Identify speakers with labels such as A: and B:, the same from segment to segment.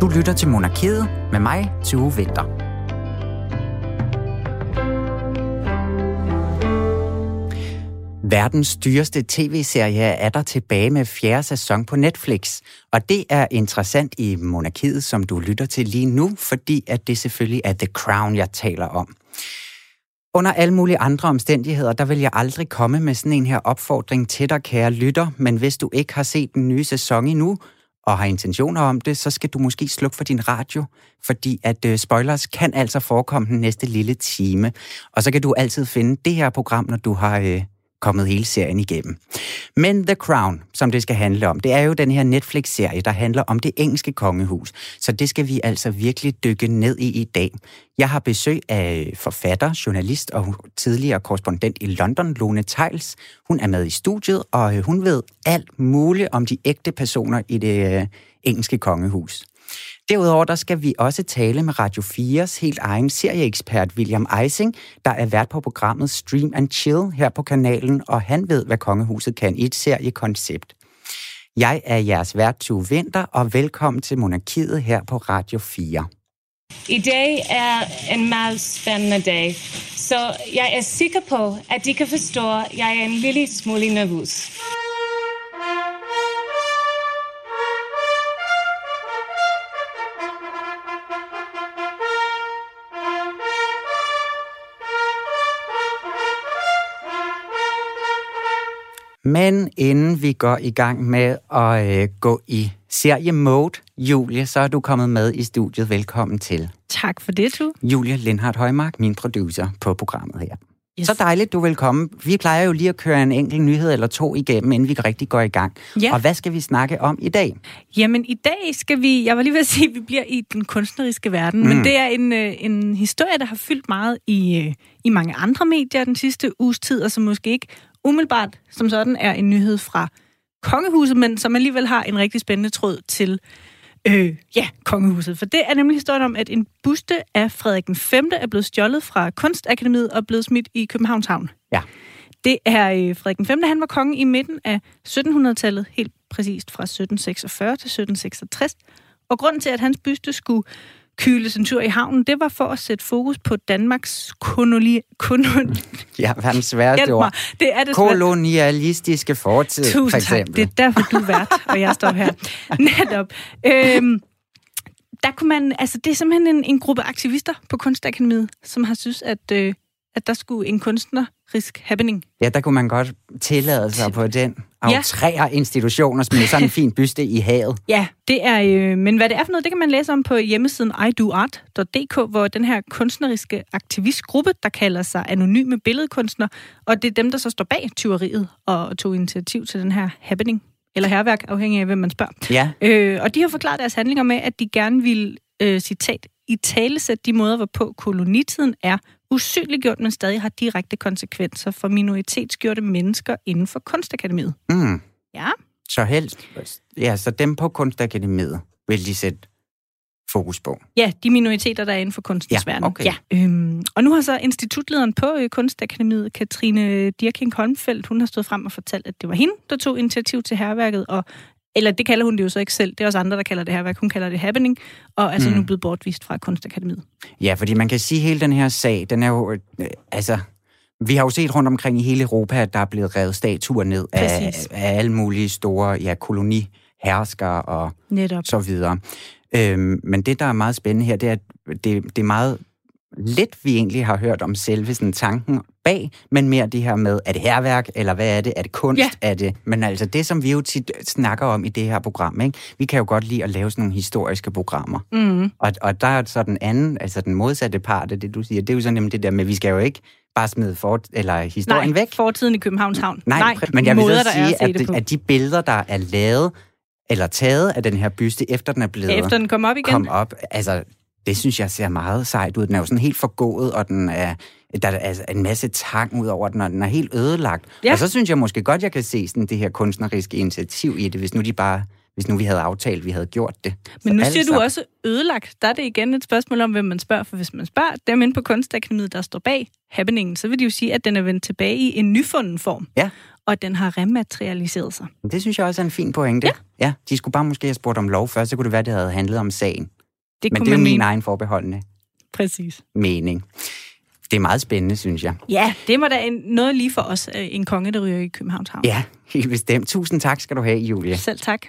A: Du lytter til Monarkiet med mig, Tue Vinter. Verdens dyreste tv-serie er der tilbage med fjerde sæson på Netflix. Og det er interessant i Monarkiet, som du lytter til lige nu, fordi at det selvfølgelig er The Crown, jeg taler om. Under alle mulige andre omstændigheder, der vil jeg aldrig komme med sådan en her opfordring til dig, kære lytter, men hvis du ikke har set den nye sæson endnu, og har intentioner om det, så skal du måske slukke for din radio, fordi at øh, spoilers kan altså forekomme den næste lille time. Og så kan du altid finde det her program, når du har øh, kommet hele serien igennem. Men The Crown, som det skal handle om, det er jo den her Netflix-serie, der handler om det engelske kongehus. Så det skal vi altså virkelig dykke ned i i dag. Jeg har besøg af forfatter, journalist og tidligere korrespondent i London, Lone Tejls. Hun er med i studiet, og hun ved alt muligt om de ægte personer i det øh, engelske kongehus. Derudover der skal vi også tale med Radio 4's helt egen serieekspert William Eising, der er vært på programmet Stream and Chill her på kanalen, og han ved, hvad kongehuset kan i et seriekoncept. Jeg er jeres vært Tue Vinter, og velkommen til Monarkiet her på Radio 4.
B: I dag er en meget spændende dag, så jeg er sikker på, at de kan forstå, at jeg er en lille smule nervøs.
A: Men inden vi går i gang med at øh, gå i serie-mode, Julie, så er du kommet med i studiet. Velkommen til.
C: Tak for det, du.
A: Julie Lindhardt Højmark, min producer på programmet her. Yes. Så dejligt, du vil komme. Vi plejer jo lige at køre en enkelt nyhed eller to igennem, inden vi rigtig går i gang. Ja. Og hvad skal vi snakke om i dag?
C: Jamen, i dag skal vi... Jeg var lige ved at sige, at vi bliver i den kunstneriske verden, mm. men det er en, øh, en historie, der har fyldt meget i, øh, i mange andre medier den sidste uges tid, og som måske ikke umiddelbart som sådan er en nyhed fra kongehuset, men som alligevel har en rigtig spændende tråd til øh, ja, kongehuset. For det er nemlig historien om, at en buste af Frederik den 5. er blevet stjålet fra Kunstakademiet og blevet smidt i Københavns Havn.
A: Ja.
C: Det er øh, Frederik den 5. Han var konge i midten af 1700-tallet, helt præcist fra 1746 til 1766. Og grunden til, at hans byste skulle kyles en tur i havnen, det var for at sætte fokus på Danmarks koloni... koloni
A: ja, verdens sværeste ord. Det er det Kolonialistiske fortid, Tusind for eksempel.
C: Tak. Det er derfor, du er vært, og jeg står her. Netop. Øhm, der kunne man, altså det er simpelthen en, en gruppe aktivister på Kunstakademiet, som har synes, at, øh, at der skulle en kunstnerisk happening.
A: Ja, der kunne man godt tillade sig på den aftræer ja. institutioner som sådan en fin byste i havet.
C: Ja, det er, øh, men hvad det er for noget, det kan man læse om på hjemmesiden idoart.dk, hvor den her kunstneriske aktivistgruppe, der kalder sig Anonyme Billedkunstner, og det er dem, der så står bag tyveriet og tog initiativ til den her happening, eller herværk, afhængig af, hvem man spørger.
A: Ja.
C: Øh, og de har forklaret deres handlinger med, at de gerne vil, øh, citat, i talesæt de måder, hvorpå kolonitiden er usynliggjort, men stadig har direkte konsekvenser for minoritetsgjorte mennesker inden for Kunstakademiet.
A: Mm.
C: Ja.
A: Så helst, ja, så dem på Kunstakademiet vil de sætte fokus på.
C: Ja, de minoriteter, der er inden for kunstens
A: ja, Okay.
C: Ja, øhm, og nu har så institutlederen på øh, Kunstakademiet, Katrine Dirking Holmfeldt, hun har stået frem og fortalt, at det var hende, der tog initiativ til herværket, og eller det kalder hun det jo så ikke selv, det er også andre, der kalder det her, hvad hun kalder det happening, og er altså mm. nu blevet bortvist fra Kunstakademiet.
A: Ja, fordi man kan sige, at hele den her sag, den er jo, øh, altså, vi har jo set rundt omkring i hele Europa, at der er blevet revet statuer ned af, af alle mulige store ja, koloniherskere og
C: Netop.
A: så videre. Øhm, men det, der er meget spændende her, det er, at det, det er meget lidt, vi egentlig har hørt om selve sådan, tanken bag, men mere det her med, er det herværk, eller hvad er det? Er det kunst?
C: Ja.
A: Er det? Men altså det, som vi jo tit snakker om i det her program, ikke? vi kan jo godt lide at lave sådan nogle historiske programmer.
C: Mm.
A: Og, og der er så den anden, altså den modsatte part af det, du siger, det er jo sådan nemlig det der med, vi skal jo ikke bare smide for, eller historien
C: Nej,
A: væk.
C: fortiden i Københavns Havn.
A: Nej, Nej men jeg vil måder, så sige, at, at, at de billeder, der er lavet, eller taget af den her byste, efter den er blevet...
C: Efter den kom op igen?
A: Kom op, altså det synes jeg ser meget sejt ud. Den er jo sådan helt forgået, og den er, der er altså en masse tang ud over den, og den er helt ødelagt. Ja. Og så synes jeg måske godt, jeg kan se sådan det her kunstneriske initiativ i det, hvis nu de bare hvis nu vi havde aftalt, vi havde gjort det.
C: Men nu
A: Så
C: siger
A: altså,
C: du også ødelagt. Der er det igen et spørgsmål om, hvem man spørger. For hvis man spørger dem inde på Kunstakademiet, der står bag happeningen, så vil de jo sige, at den er vendt tilbage i en nyfunden form.
A: Ja.
C: Og den har rematerialiseret sig.
A: Det synes jeg også er en fin pointe.
C: Ja.
A: ja. De skulle bare måske have spurgt om lov først, så kunne det være, det havde handlet om sagen.
C: Det
A: Men
C: kunne
A: det er jo min
C: mene.
A: egen forbeholdende
C: Præcis.
A: mening. Det er meget spændende, synes jeg.
C: Ja, det må da en, noget lige for os, øh, en konge, der ryger i Københavns Havn.
A: Ja, helt bestemt. Tusind tak skal du have, Julie.
C: Selv tak.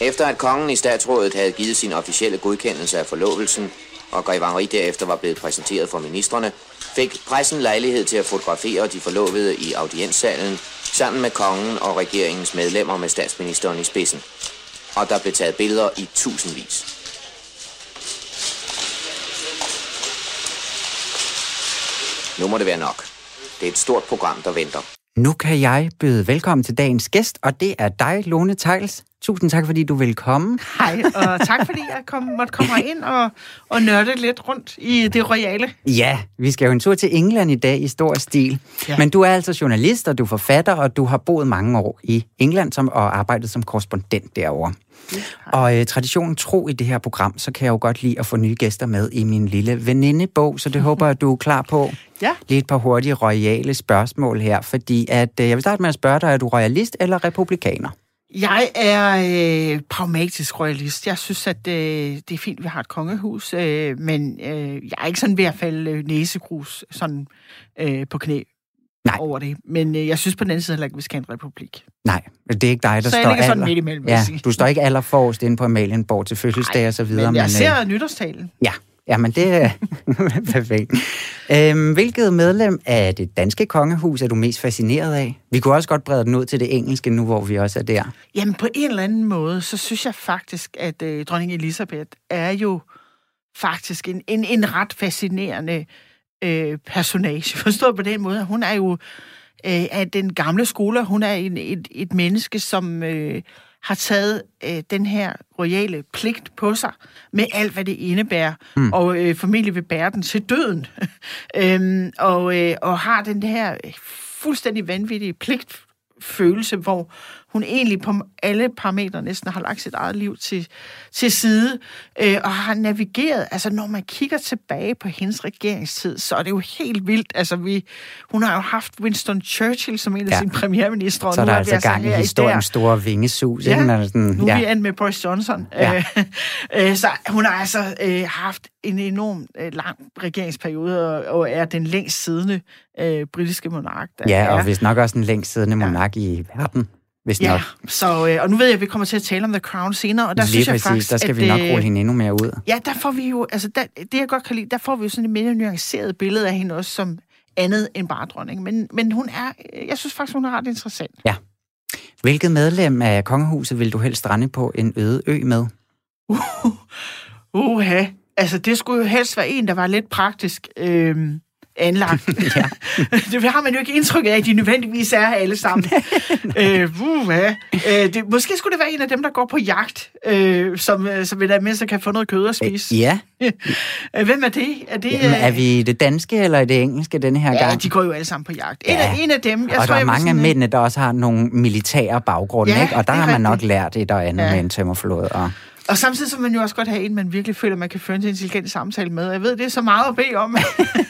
D: Efter at kongen i statsrådet havde givet sin officielle godkendelse af forlovelsen, og Grev Henri derefter var blevet præsenteret for ministerne, fik pressen lejlighed til at fotografere de forlovede i audienssalen, sammen med kongen og regeringens medlemmer med statsministeren i spidsen. Og der blev taget billeder i tusindvis. Nu må det være nok. Det er et stort program, der venter.
A: Nu kan jeg byde velkommen til dagens gæst, og det er dig, Lone Tejls. Tusind tak, fordi du vil komme.
E: Hej, og tak fordi jeg kom, måtte komme ind og, og nørde lidt rundt i det royale.
A: Ja, vi skal jo en tur til England i dag i stor stil. Ja. Men du er altså journalist, og du er forfatter, og du har boet mange år i England som, og arbejdet som korrespondent derovre. Og øh, traditionen tro i det her program, så kan jeg jo godt lide at få nye gæster med i min lille venindebog, så det håber jeg, du er klar på.
E: Ja.
A: Lige et par hurtige royale spørgsmål her, fordi at, øh, jeg vil starte med at spørge dig, er du royalist eller republikaner?
E: Jeg er øh, pragmatisk royalist. Jeg synes, at øh, det er fint, at vi har et kongehus, øh, men øh, jeg er ikke sådan ved at falde øh, næsegrus sådan, øh, på knæ
A: Nej.
E: over det. Men øh, jeg synes på den anden side heller ikke, at vi skal have en republik.
A: Nej, det er ikke dig, der
E: Så
A: står
E: ligger sådan midt imellem,
A: Ja, du står ikke allerforrest inde på Amalienborg til fødselsdag og så videre.
E: men jeg
A: øh,
E: ser nytårstalen.
A: Ja, ja men det er perfekt. Øhm, hvilket medlem af det danske kongehus er du mest fascineret af? Vi kunne også godt brede den ud til det engelske nu, hvor vi også er der.
E: Jamen på en eller anden måde, så synes jeg faktisk, at øh, dronning Elisabeth er jo faktisk en, en, en ret fascinerende øh, personage. Forstået på den måde, at hun er jo øh, af den gamle skole. Hun er en, et, et menneske, som øh, har taget øh, den her royale pligt på sig, med alt, hvad det indebærer, mm. og øh, formentlig vil bære den til døden. øhm, og, øh, og har den her fuldstændig vanvittige pligt følelse, hvor hun egentlig på alle parametre næsten har lagt sit eget liv til, til side, øh, og har navigeret. Altså, når man kigger tilbage på hendes regeringstid, så er det jo helt vildt. Altså, vi, hun har jo haft Winston Churchill som en af
A: Ja.
E: sine premierministre.
A: Så er
E: nu
A: der
E: vi
A: altså gang i historiens
E: der.
A: store vingesus.
E: Ja?
A: Når sådan,
E: nu er vi
A: ja.
E: endt med Boris Johnson.
A: Ja.
E: Ja. Øh, så hun har altså øh, haft en enorm øh, lang regeringsperiode, og, og er den længst siddende øh, britiske monark. Der
A: ja,
E: er.
A: og hvis nok også den længst siddende monark i verden. Hvis
E: Ja,
A: nok.
E: så, øh, og nu ved jeg, at vi kommer til at tale om The Crown senere, og der
A: Lige
E: synes jeg
A: præcis,
E: faktisk,
A: der skal
E: at,
A: vi nok rulle hende endnu mere ud.
E: Ja, der får vi jo, altså der, det jeg godt kan lide, der får vi jo sådan et mere nuanceret billede af hende også som andet end bare dronning. Men, men hun er, øh, jeg synes faktisk, hun er ret interessant.
A: Hvilket medlem af kongehuset vil du helst strande på en øde ø med?
E: Uha, altså det skulle jo helst være en, der var lidt praktisk øh, anlagt.
A: Ja.
E: det har man jo ikke indtryk af, at de nødvendigvis er alle sammen. øh, uha. øh, det, måske skulle det være en af dem, der går på jagt, øh, som, øh, som vil så kan få noget kød at spise.
A: Ja,
E: Øh, Hvem er det? Er det
A: Jamen, er
E: øh,
A: vi det danske eller det engelske denne her
E: Ja,
A: gang?
E: de går jo alle sammen på jagt. En,
A: Ja.
E: af, en af dem, jeg
A: og
E: tror,
A: der er mange af
E: øh,
A: mændene, der også har nogle militære baggrunde,
E: Ja,
A: ikke? og der
E: er
A: har man nok
E: rigtigt.
A: lært et og andet
E: Ja.
A: med en tømmerflåde. Og...
E: Og samtidig så vil man jo også godt have en, man virkelig føler, man kan føre en intelligent samtale med. Jeg ved, det er så meget at bede om.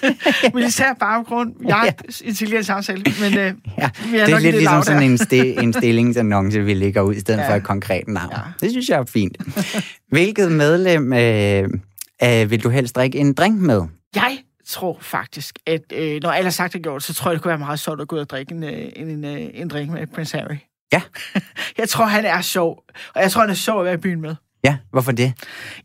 E: Militær baggrund, jagt, intelligent samtale. Men øh,
A: Ja,
E: er
A: det er
E: i
A: lidt
E: det
A: ligesom
E: lav
A: sådan
E: der.
A: en, sti- en stillingsannonce, vi lægger ud, i stedet
E: Ja.
A: for et konkret navn.
E: Ja.
A: Det synes jeg er fint. Hvilket medlem øh, øh, vil du helst drikke en drink med?
E: Jeg tror faktisk, at øh, når alt er sagt og gjort, så tror jeg, det kunne være meget sjovt at gå ud og drikke en, øh, en, en, øh, en drink med Prince Harry.
A: Ja.
E: jeg tror, han er sjov. Og jeg tror, han er sjov at være i byen med.
A: Ja, hvorfor det?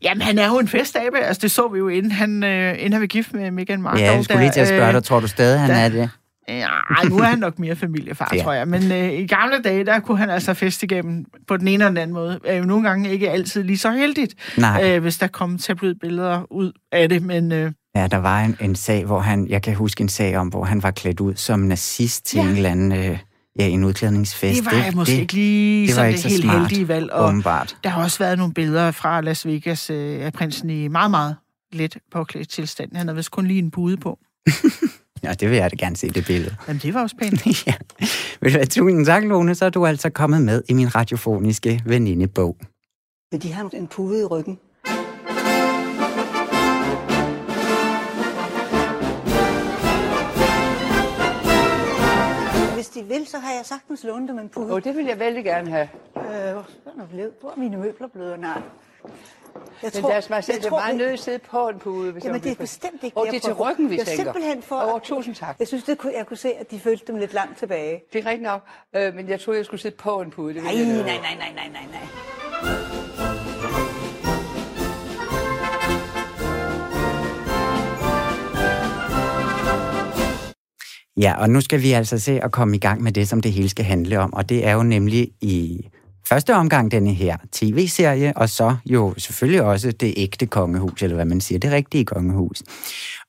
E: Jamen, han er jo en festabe. Altså, det så vi jo, inden han, øh, inden han blev gift med Meghan Markle.
A: Ja, jeg skulle lige til at spørge dig, tror du stadig, han
E: der-
A: er det?
E: Ja, nu er han nok mere familiefar,
A: Ja.
E: tror jeg. Men øh, i gamle dage, der kunne han altså feste igennem på den ene eller den anden måde. Øh, nogle gange ikke altid lige så heldigt,
A: Nej.
E: øh, hvis der kom tabloidbilleder ud af det. Men øh,
A: Ja, der var en, en sag, hvor han, jeg kan huske en sag om, hvor han var klædt ud som nazist til
E: Ja.
A: en eller anden, øh, ja, en udklædningsfest.
E: det var det, måske ikke lige
A: det var
E: sådan
A: ikke
E: det
A: så
E: helt
A: smart,
E: heldige valg. Og
A: Åbenbart.
E: der har også været nogle billeder fra Las Vegas øh, af prinsen i meget, meget let påklædt tilstand. Han havde vist kun lige en bude på.
A: Ja, det vil jeg da gerne se, det billede.
E: Jamen, det var også pænt.
A: ja. Ved du hvad, tusind tak, Lone, så er du altså kommet med i min radiofoniske venindebog.
F: Vil de have en pude i ryggen? Hvis de vil, så har jeg sagtens lånt dem en pude.
G: Og det vil jeg vældig gerne have.
F: Øh, hvor er blevet? Hvor er mine møbler blevet? Nej. Jeg
G: Men lad os bare sætte meget nødt til at sidde på en pude. Hvis
F: Jamen, det er bestemt ikke
G: Og det er til ryggen, vi
F: er
G: tænker.
F: simpelthen for...
G: Åh, tusind tak.
F: Jeg synes, det kunne, jeg kunne se, at de følte dem lidt langt tilbage.
G: Det er rigtigt nok, øh, men jeg troede, jeg skulle sidde på en pude. Det
F: Nej, nej, nej, nej, nej, nej, nej.
A: Ja, og nu skal vi altså se at komme i gang med det, som det hele skal handle om, og det er jo nemlig i første omgang denne her tv-serie, og så jo selvfølgelig også det ægte kongehus, eller hvad man siger, det rigtige kongehus.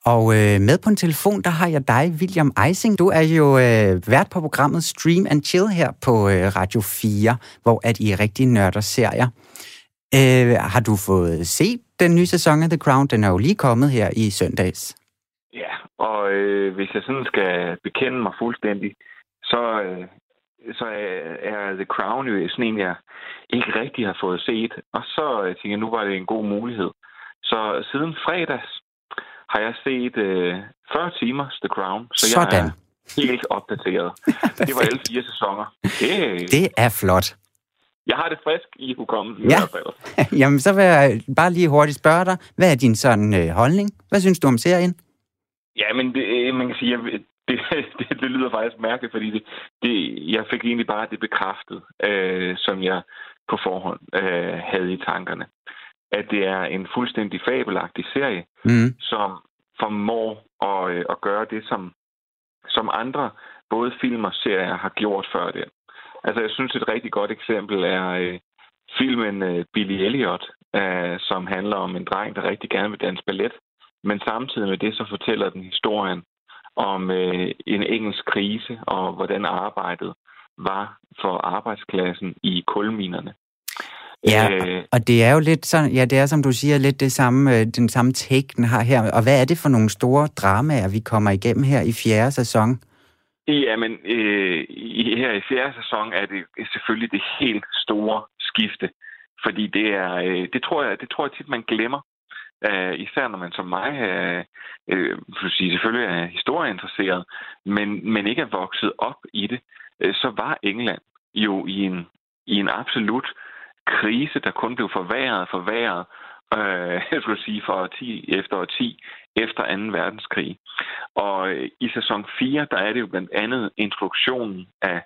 A: Og øh, med på en telefon, der har jeg dig, William Eising. Du er jo øh, vært på programmet Stream and Chill her på øh, Radio 4, hvor at I rigtig nørder serier. Øh, har du fået set den nye sæson af The Crown? Den er jo lige kommet her i søndags.
H: Og øh, hvis jeg sådan skal bekende mig fuldstændig, så, øh, så er, The Crown jo sådan en, jeg ikke rigtig har fået set. Og så øh, tænker jeg, nu var det en god mulighed. Så siden fredags har jeg set øh, 40 timers The Crown. Så
A: Sådan.
H: jeg er helt opdateret. det var alle fire sæsoner. Det,
A: Det er flot.
H: jeg har det frisk i hukommelsen
A: Ja.
H: i hvert fald.
A: Jamen, så vil jeg bare lige hurtigt spørge dig. Hvad er din sådan øh, holdning? Hvad synes du om serien?
H: Ja, men det, øh, man kan sige, at det, det, det lyder faktisk mærkeligt, fordi det, det, jeg fik egentlig bare det bekræftet, øh, som jeg på forhånd øh, havde i tankerne. At det er en fuldstændig fabelagtig serie,
A: Mm.
H: som formår at, øh, at gøre det, som, som andre, både film og serier, har gjort før det. Altså, jeg synes, et rigtig godt eksempel er øh, filmen øh, Billy Elliot, øh, som handler om en dreng, der rigtig gerne vil danse ballet. Men samtidig med det, så fortæller den historien om øh, en engelsk krise og hvordan arbejdet var for arbejdsklassen i kulminerne.
A: Ja,
H: Øh,
A: og det er jo lidt sådan, ja, det er som du siger, lidt det samme, øh, den samme take, den har her. Og hvad er det for nogle store dramaer, vi kommer igennem her i fjerde sæson?
H: Jamen, øh, i, her i fjerde sæson er det selvfølgelig det helt store skifte. Fordi det er, øh, det tror jeg, det tror jeg tit, man glemmer. Uh, især når man som mig uh, uh, sige, selvfølgelig er historieinteresseret, men, men ikke er vokset op i det, uh, så var England jo i en, i en absolut krise, der kun blev forværret og forværret, uh, jeg skulle sige, for 10 efter 10 efter 2. verdenskrig. Og øh, i sæson 4, der er det jo blandt andet introduktionen af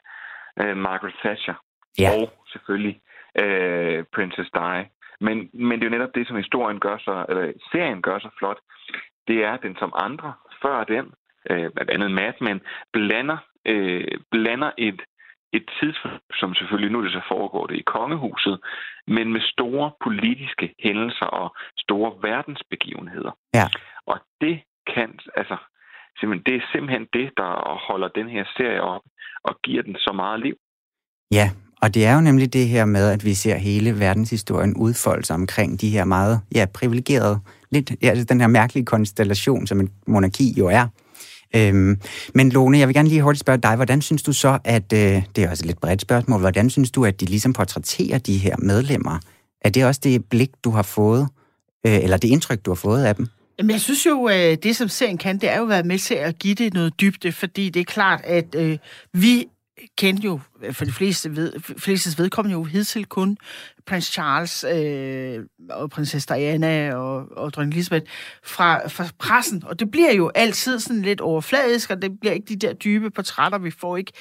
H: øh, Margaret Thatcher
A: Ja.
H: og selvfølgelig øh, Princess Di. Men, men det er jo netop det, som historien gør så, eller serien gør så flot. Det er, at den som andre før den, øh, blandt andet Mad Men, blander, øh, blander et, et tidsforløb, som selvfølgelig nu det så foregår det i kongehuset, men med store politiske hændelser og store verdensbegivenheder.
A: Ja.
H: Og det kan, altså, simpelthen, det er simpelthen det, der holder den her serie op og giver den så meget liv.
A: Ja, og det er jo nemlig det her med, at vi ser hele verdenshistorien udfolde sig omkring de her meget ja, privilegerede, lidt, ja, altså den her mærkelige konstellation, som en monarki jo er. Øhm, men Lone, jeg vil gerne lige hurtigt spørge dig, hvordan synes du så, at, øh, det er også et lidt bredt spørgsmål, hvordan synes du, at de ligesom portrætterer de her medlemmer? Er det også det blik, du har fået, øh, eller det indtryk, du har fået af dem?
E: Jamen, jeg synes jo, øh, det, som serien kan, det er jo at være med til at give det noget dybde, fordi det er klart, at øh, vi kendte jo, for de fleste ved, flestes vedkommende jo hidtil kun prins Charles øh, og prinsesse Diana og, og dronning Elizabeth fra, fra pressen, og det bliver jo altid sådan lidt overfladisk, og det bliver ikke de der dybe portrætter, vi får ikke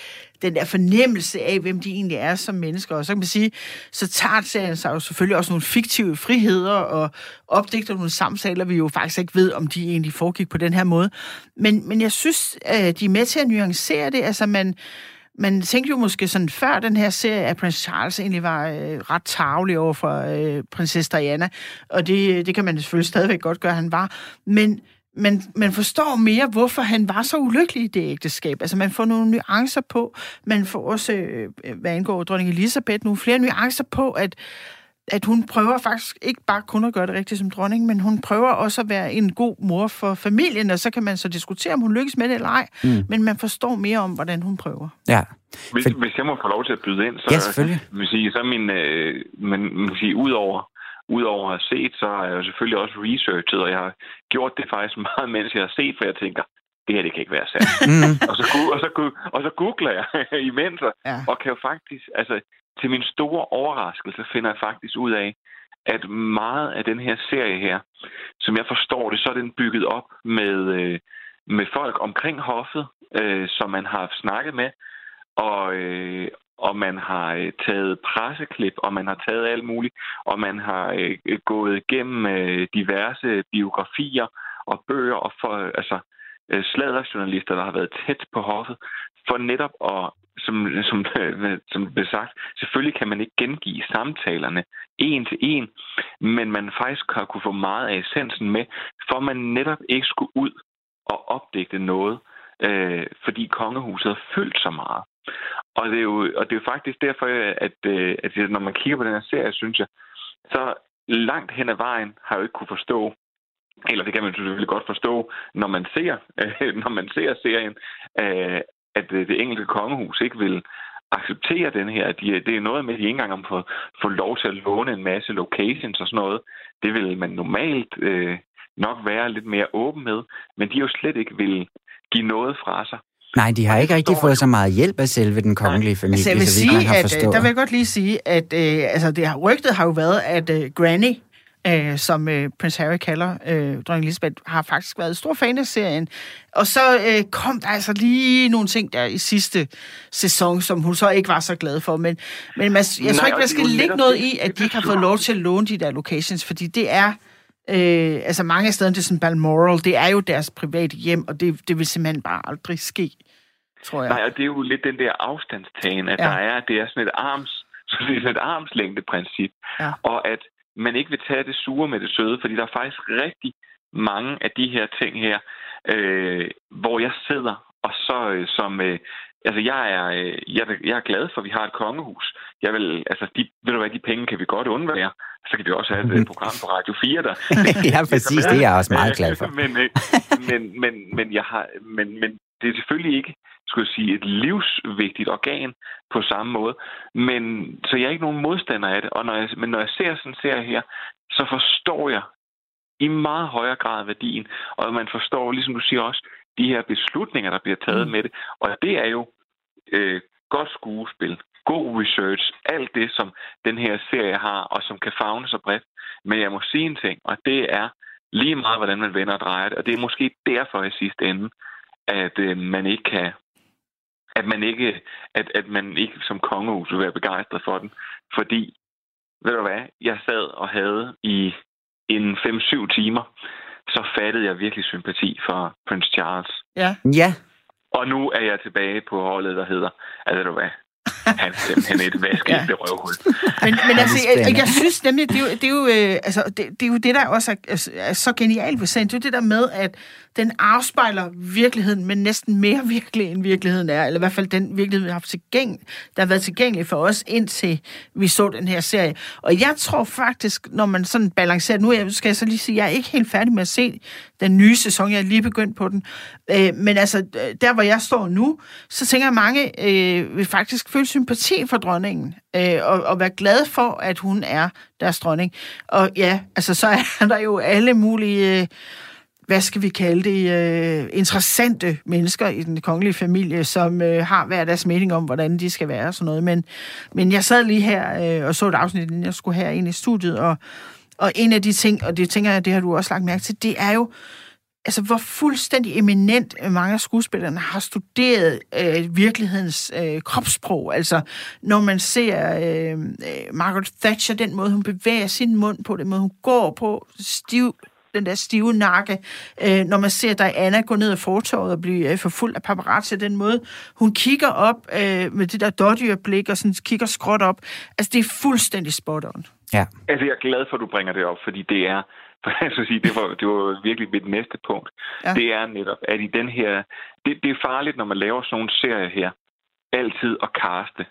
E: den der fornemmelse af, hvem de egentlig er som mennesker, og så kan man sige, så tager serien sig jo selvfølgelig også nogle fiktive friheder, og opdigter nogle samtaler, vi jo faktisk ikke ved, om de egentlig foregik på den her måde, men, men jeg synes, at de er med til at nuancere det, altså man man tænkte jo måske sådan før den her serie, at prins Charles egentlig var øh, ret tavlig over for øh, prinsesse Diana, og det, øh, det kan man selvfølgelig stadigvæk godt gøre, at han var. Men man, man forstår mere, hvorfor han var så ulykkelig i det ægteskab. Altså, man får nogle nuancer på. Man får også, øh, øh hvad angår dronning Elisabeth, nogle flere nuancer på, at at hun prøver faktisk ikke bare kun at gøre det rigtigt som dronning, men hun prøver også at være en god mor for familien, og så kan man så diskutere, om hun lykkes med det eller ej, mm. men man forstår mere om, hvordan hun prøver.
A: Ja.
H: Hvis,
A: For-
H: hvis jeg må få lov til at byde ind, så,
A: Ja, selvfølgelig.
H: vil sige, så min, øh, men, man kan sige, udover, udover at have set, så har jeg jo selvfølgelig også researchet, og jeg har gjort det faktisk meget, mens jeg har set, for jeg tænker, det her, det kan ikke være sandt.
A: Mm.
H: og, så, og, så, og så googler jeg imens, og,
E: Ja.
H: og kan jo faktisk, altså til min store overraskelse, finder jeg faktisk ud af, at meget af den her serie her, som jeg forstår det, så er den bygget op med, øh, med folk omkring hoffet, øh, som man har snakket med, og, øh, og man har øh, taget presseklip, og man har taget alt muligt, og man har øh, gået igennem øh, diverse biografier og bøger, og for, altså, øh, sladderjournalister, der har været tæt på hoffet, for netop at, som, som, som blev sagt, selvfølgelig kan man ikke gengive samtalerne en til en, men man faktisk har kunne få meget af essensen med, for man netop ikke skulle ud og opdægte noget, øh, fordi kongehuset har fyldt så meget. Og det er jo, og det er jo faktisk derfor, at, øh, at når man kigger på den her serie, synes jeg, så langt hen ad vejen har jeg jo ikke kunne forstå, eller det kan man selvfølgelig godt forstå, når man ser, øh, når man ser serien, øh, at øh, det enkelte kongehus ikke vil acceptere den her. De, det er noget med, at de ikke engang får, får lov til at låne en masse locations og sådan noget. Det vil man normalt øh, nok være lidt mere åben med, men de jo slet ikke vil give noget fra sig.
A: Nej, de har ikke rigtig fået så meget hjælp af selve den kongelige familie,
E: Altså, jeg vil
A: så vidt
E: sige,
A: man har
E: at øh,
A: forstået.
E: der vil jeg godt lige sige, at øh, altså, det har, rygtet har jo været, at øh, Granny, øh, som øh, Prince Harry kalder øh, dronning Elizabeth, har faktisk været stor fan af serien. Og så øh, kom der altså lige nogle ting der i sidste sæson, som hun så ikke var så glad for. Men, men man, jeg tror ikke,
H: er
E: skal
H: netop
E: noget i, at de ikke har fået lov til at låne de der locations, fordi det er... Øh, altså mange af stederne, det er sådan Balmoral, det er jo deres private hjem, og det, det vil simpelthen bare aldrig ske, tror jeg.
H: Nej, og det er jo lidt den der afstandstagen, at
E: Ja.
H: der er, det er sådan et arms, sådan et armslængdeprincip.
E: Ja.
H: Og at man ikke vil tage det sure med det søde, fordi der er faktisk rigtig mange af de her ting her, øh, hvor jeg sidder, og så øh, som... Øh, altså, jeg er, øh, jeg, er- jeg er glad for, at vi har et kongehus. Jeg vil, altså, de, ved du hvad, de penge kan vi godt undvære. Så kan vi også have et øh, program på Radio 4, der...
A: ja, præcis. Det er jeg også meget glad for.
H: men, øh, men, men, men, jeg har, men, men det er selvfølgelig ikke skulle jeg sige, et livsvigtigt organ på samme måde. Men, så jeg er ikke nogen modstander af det. Og når jeg, men når jeg ser sådan en serie her, så forstår jeg i meget højere grad værdien. Og man forstår, ligesom du siger også, de her beslutninger, der bliver taget mm. med det. Og det er jo øh, godt skuespil, god research, alt det, som den her serie har, og som kan fagne så bredt. Men jeg må sige en ting, og det er lige meget, hvordan man vender og drejer det. Og det er måske derfor i sidste ende, at øh, man ikke kan at man ikke, at, at man ikke som kongehus vil være begejstret for den. Fordi, ved du hvad, jeg sad og havde i en 5-7 timer, så fattede jeg virkelig sympati for Prince Charles.
E: Ja.
A: Ja,
H: Og nu er jeg tilbage på holdet, der hedder, at ved du hvad, han er simpelthen et vaskeægte ja. røvhul.
E: Men, men altså, jeg, jeg synes nemlig, det er jo det, er jo, øh, altså, det, det, er jo det der også er, er, er så genialt ved serien. Det er jo det der med, at den afspejler virkeligheden, men næsten mere virkelig, end virkeligheden er. Eller i hvert fald den virkelighed, vi har haft tilgæng, der har været tilgængelig for os, indtil vi så den her serie. Og jeg tror faktisk, når man sådan balancerer... Nu skal jeg så lige sige, jeg er ikke helt færdig med at se den nye sæson. Jeg er lige begyndt på den. Øh, men altså, øh, der hvor jeg står nu, så tænker jeg, at mange øh, vil faktisk føle sympati for dronningen. Øh, og, og være glad for, at hun er deres dronning. Og ja, altså så er der jo alle mulige... Øh, hvad skal vi kalde det, øh, interessante mennesker i den kongelige familie, som øh, har hver deres mening om, hvordan de skal være og sådan noget. Men, men jeg sad lige her øh, og så et afsnit, inden jeg skulle her ind i studiet, og, og en af de ting, og det tænker jeg, det har du også lagt mærke til, det er jo, altså hvor fuldstændig eminent øh, mange af skuespillerne har studeret øh, virkelighedens øh, kropssprog. Altså når man ser øh, øh, Margaret Thatcher, den måde hun bevæger sin mund på, den måde hun går på, stiv, den der stive nakke, øh, når man ser Diana gå ned ad fortorvet og blive øh, forfulgt af paparazzi, den måde hun kigger op øh, med det der dårdyrblik og sådan kigger skråt op. Altså det er fuldstændig spot on.
A: ja.
H: Altså, jeg er glad for, at du bringer det op, fordi det er, skal sige, det var, det var virkelig mit næste punkt.
E: Ja.
H: Ja. Det er netop, at i den her, det, det er farligt, når man laver sådan nogle serier her, altid at kaste,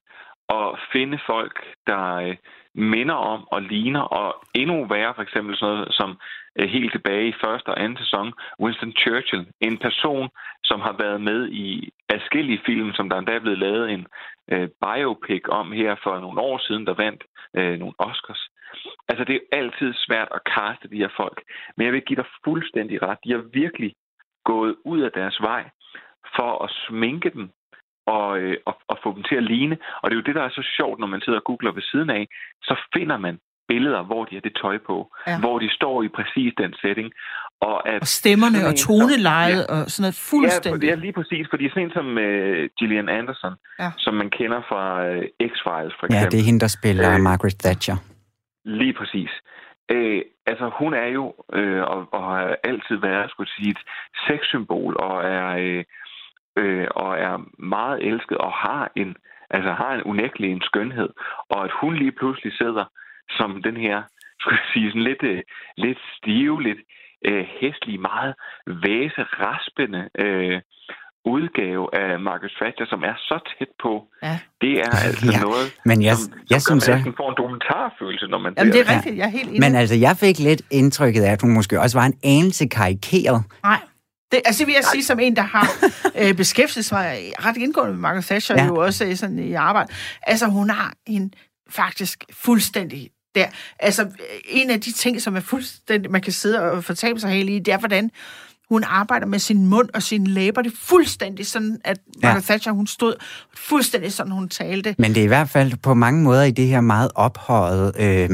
H: og finde folk, der, øh, minder om og ligner, og endnu værre for eksempel sådan noget som øh, helt tilbage i første og anden sæson, Winston Churchill, en person, som har været med i adskillige film, som der endda er blevet lavet en øh, biopic om her for nogle år siden, der vandt øh, nogle Oscars. Altså, det er altid svært at kaste de her folk, men jeg vil give dig fuldstændig ret. De har virkelig gået ud af deres vej for at sminke dem og, øh, og, og få dem til at ligne. Og det er jo det, der er så sjovt, når man sidder og googler ved siden af. Så finder man billeder, hvor de har det tøj på. Ja. Hvor de står i præcis den setting.
E: Og, at og stemmerne og tonelejet ja, og sådan noget fuldstændig.
H: Ja, lige præcis. Fordi sådan en som uh, Gillian Anderson, ja. som man kender fra uh, X-Files for eksempel.
A: Ja, det er hende, der spiller uh, Margaret Thatcher.
H: Lige præcis. Øh, altså, hun er jo, øh, og, og har altid været, skulle sige, et sexsymbol, og er, øh, øh, og er meget elsket, og har en, altså har en unægtelig en skønhed. Og at hun lige pludselig sidder som den her, skulle jeg sige, sådan lidt, øh, lidt stive, lidt øh, hæslig, meget væse, raspende øh, udgave af Marcus Thatcher, som er så tæt på. Ja. Det er altså ja. noget,
A: Men jeg,
H: som,
A: jeg
H: som
A: synes,
H: man får en dokumentarfølelse, når man
E: Jamen, det er rigtigt, jeg er helt enig.
A: Men altså, jeg fik lidt indtrykket af, at hun måske også var en anelse karikeret.
E: Nej. Det, altså, det vil jeg sige som en, der har øh, beskæftiget sig ret indgående med Margaret Thatcher, ja. jo også sådan i arbejde. Altså, hun har en faktisk fuldstændig der. Altså, en af de ting, som er fuldstændig, man kan sidde og fortabe sig helt i, det er, hvordan hun arbejder med sin mund og sine læber. Det er fuldstændig sådan, at Margaret ja. Thatcher, hun stod fuldstændig sådan, hun talte.
A: Men det er i hvert fald på mange måder i det her meget ophøjet øh,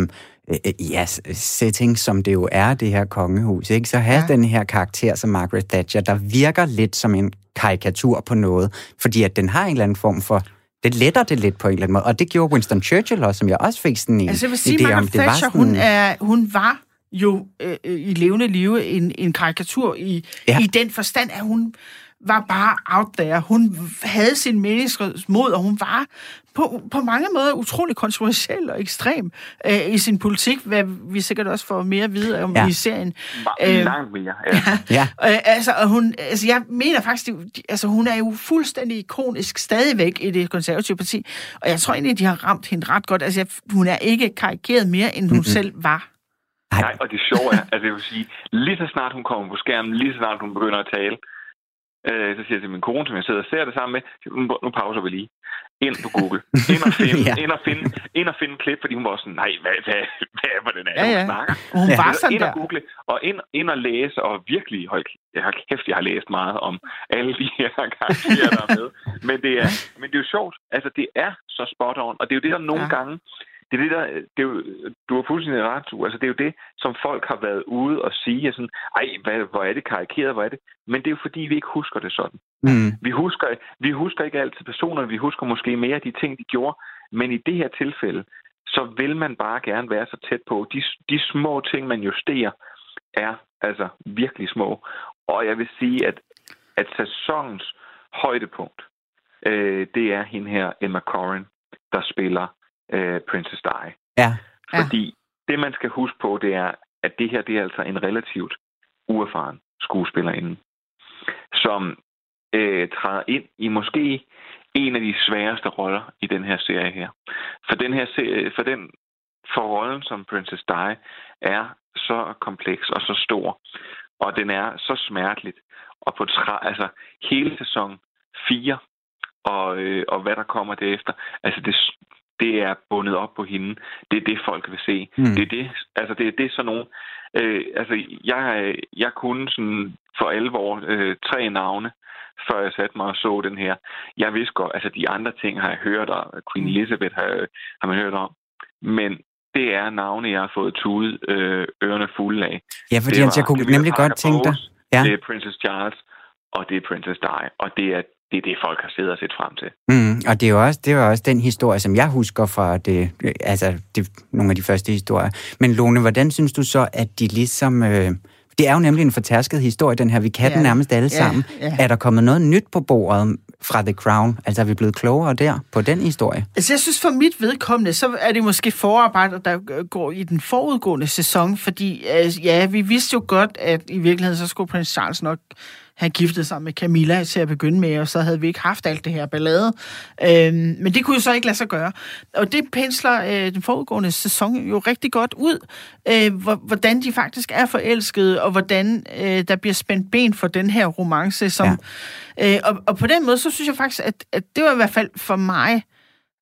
A: øh, ja, setting, som det jo er, det her kongehus. Ikke? Så have ja. den her karakter som Margaret Thatcher, der virker lidt som en karikatur på noget, fordi at den har en eller anden form for det letter det lidt på en eller anden måde. Og det gjorde Winston Churchill også, som jeg også fik sådan en
E: altså, jeg vil sige, idé om. Det Thatcher, var sådan... hun, er, hun var jo øh, i levende live en, en karikatur i, ja. i den forstand, at hun var bare out there. Hun havde sin meningsmod, og hun var på, på mange måder utrolig kontroversiel og ekstrem øh, i sin politik, hvad vi sikkert også får mere at vide om ja. i serien.
H: Øh, langt mere, ja.
E: ja. ja. Øh, altså, og hun, altså, jeg mener faktisk, altså, hun er jo fuldstændig ikonisk stadigvæk i det konservative parti, og jeg tror egentlig, de har ramt hende ret godt. Altså, hun er ikke karikeret mere, end hun mm-hmm. selv var.
H: Nej, og det sjove er, at det vil sige, lige så snart hun kommer på skærmen, lige så snart hun begynder at tale, øh, så siger jeg til min kone, som jeg sidder og ser det sammen med, nu, nu pauser vi lige. Ind på Google. Ind og finde, ja. ind og finde, ind og finde en klip, fordi hun var sådan, nej, hvad, hvad, hvad er den er, ja, ja. hun snakker?
E: Hun var
H: sådan ind og google, og ind, ind og læse, og virkelig, hold, jeg har kæft, jeg har læst meget om alle de her karakterer, der er med. Men det er, men det er jo sjovt. Altså, det er så spot on, og det er jo det, der nogle ja. gange det er det, der, det er jo, du har fuldstændig ret, Altså, det er jo det, som folk har været ude og sige, sådan, ej, hvad, hvor er det karikeret, hvor er det? Men det er jo fordi, vi ikke husker det sådan. Mm. Vi, husker, vi husker ikke altid personerne, vi husker måske mere de ting, de gjorde, men i det her tilfælde, så vil man bare gerne være så tæt på. De, de små ting, man justerer, er altså virkelig små. Og jeg vil sige, at, at sæsonens højdepunkt, øh, det er hende her, Emma Corrin, der spiller øh, Princess Di.
A: Ja.
H: Fordi ja. det, man skal huske på, det er, at det her det er altså en relativt uerfaren skuespillerinde, som øh, træder ind i måske en af de sværeste roller i den her serie her. For den her serie, for den for rollen som Princess Di er så kompleks og så stor, og den er så smerteligt. Og på tra- altså hele sæson 4 og, øh, og hvad der kommer derefter, altså det, det er bundet op på hende. Det er det, folk vil se. Mm. Det er det, altså det, det er sådan nogle... Øh, altså, jeg, jeg kunne sådan for alvor øh, tre navne, før jeg satte mig og så den her. Jeg vidste godt, altså de andre ting har jeg hørt, og Queen mm. Elizabeth har, har man hørt om. Men det er navne, jeg har fået tudet øh, ørerne fulde af.
A: Ja, fordi var, jeg kunne nemlig godt tænke dig...
H: Ja. Det er Princess Charles, og det er Princess Di, og det er det er det, folk har siddet og set frem til.
A: Mm, og det er jo også, det er også den historie, som jeg husker fra det, altså det, nogle af de første historier. Men Lone, hvordan synes du så, at de ligesom... Øh, det er jo nemlig en fortærsket historie, den her. Vi kan ja, den nærmest alle ja, sammen. Ja. Er der kommet noget nyt på bordet fra The Crown? Altså er vi blevet klogere der på den historie?
E: Altså jeg synes for mit vedkommende, så er det måske forarbejder, der går i den forudgående sæson, fordi altså, ja, vi vidste jo godt, at i virkeligheden så skulle prins Charles nok han giftede sig med Camilla til at begynde med, og så havde vi ikke haft alt det her ballade. Øh, men det kunne jo så ikke lade sig gøre. Og det pensler øh, den foregående sæson jo rigtig godt ud, øh, hvordan de faktisk er forelskede, og hvordan øh, der bliver spændt ben for den her romance. Som, ja. øh, og, og på den måde, så synes jeg faktisk, at, at det var i hvert fald for mig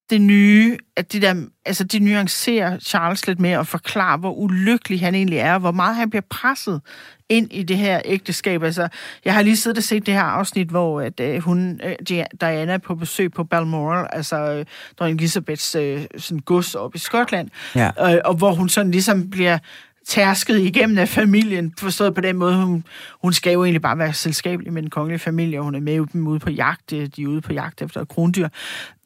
E: det nye, at de, der, altså de nuancerer Charles lidt mere og forklarer, hvor ulykkelig han egentlig er, hvor meget han bliver presset ind i det her ægteskab. Altså, jeg har lige siddet og set det her afsnit, hvor at, uh, hun, uh, Diana er på besøg på Balmoral, altså uh, dronning Elisabeths uh, sådan gods op i Skotland, ja. uh, og hvor hun sådan ligesom bliver tærsket igennem af familien, forstået på den måde, hun, hun skal jo egentlig bare være selskabelig med den kongelige familie, og hun er med dem ude på jagt, øh, de er ude på jagt efter krondyr.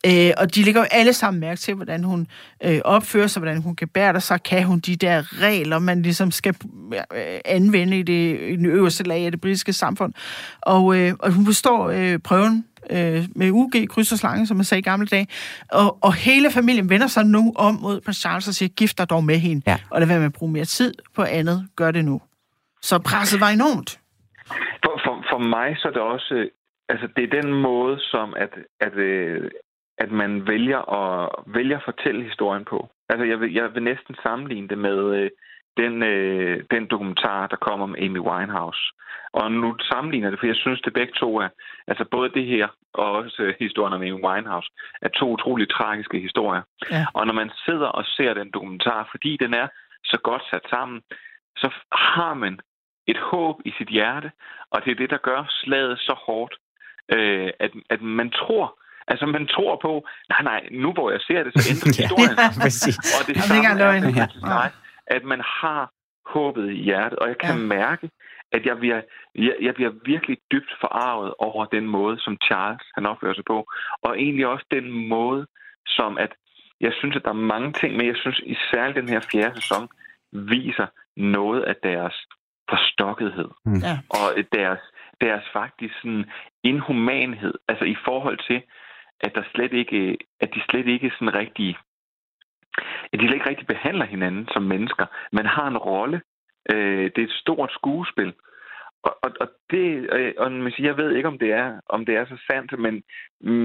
E: Øh, og de ligger jo alle sammen mærke til, hvordan hun øh, opfører sig, hvordan hun kan bære sig, kan hun de der regler, man ligesom skal øh, anvende i det, i den øverste lag af det britiske samfund. Og, øh, og hun forstår øh, prøven øh, med UG, kryds og slange, som man sagde i gamle dage. Og, og hele familien vender sig nu om mod prins Charles og siger, gift dig dog med hende, ja. og lad være med at bruge mere tid på andet. Gør det nu. Så presset var enormt.
H: For, for, for mig så er det også, altså det er den måde, som at, at, øh, at man vælger at, vælger at fortælle historien på. Altså jeg vil, jeg vil næsten sammenligne det med øh, den, øh, den dokumentar, der kommer om Amy Winehouse. Og nu sammenligner det, for jeg synes, det begge to er, altså både det her og også historien om Amy Winehouse, er to utroligt tragiske historier. Ja. Og når man sidder og ser den dokumentar, fordi den er så godt sat sammen, så har man et håb i sit hjerte, og det er det, der gør slaget så hårdt, øh, at, at man tror, Altså, man tror på, nej, nej, nu hvor jeg ser det, så ændrer historien. ja, og det samme er, ja. At man har håbet i hjertet, og jeg kan ja. mærke, at jeg bliver, jeg, jeg bliver virkelig dybt forarvet over den måde, som Charles han opfører sig på. Og egentlig også den måde, som at jeg synes, at der er mange ting, men jeg synes især den her fjerde sæson viser noget af deres forstokkethed. Mm. Ja. Og deres, deres faktisk sådan inhumanhed, altså i forhold til, at der slet ikke, at de slet ikke sådan rigtig, at de ikke rigtig behandler hinanden som mennesker. Man har en rolle. Øh, det er et stort skuespil. Og, og, og det, og man siger, jeg ved ikke, om det er, om det er så sandt, men,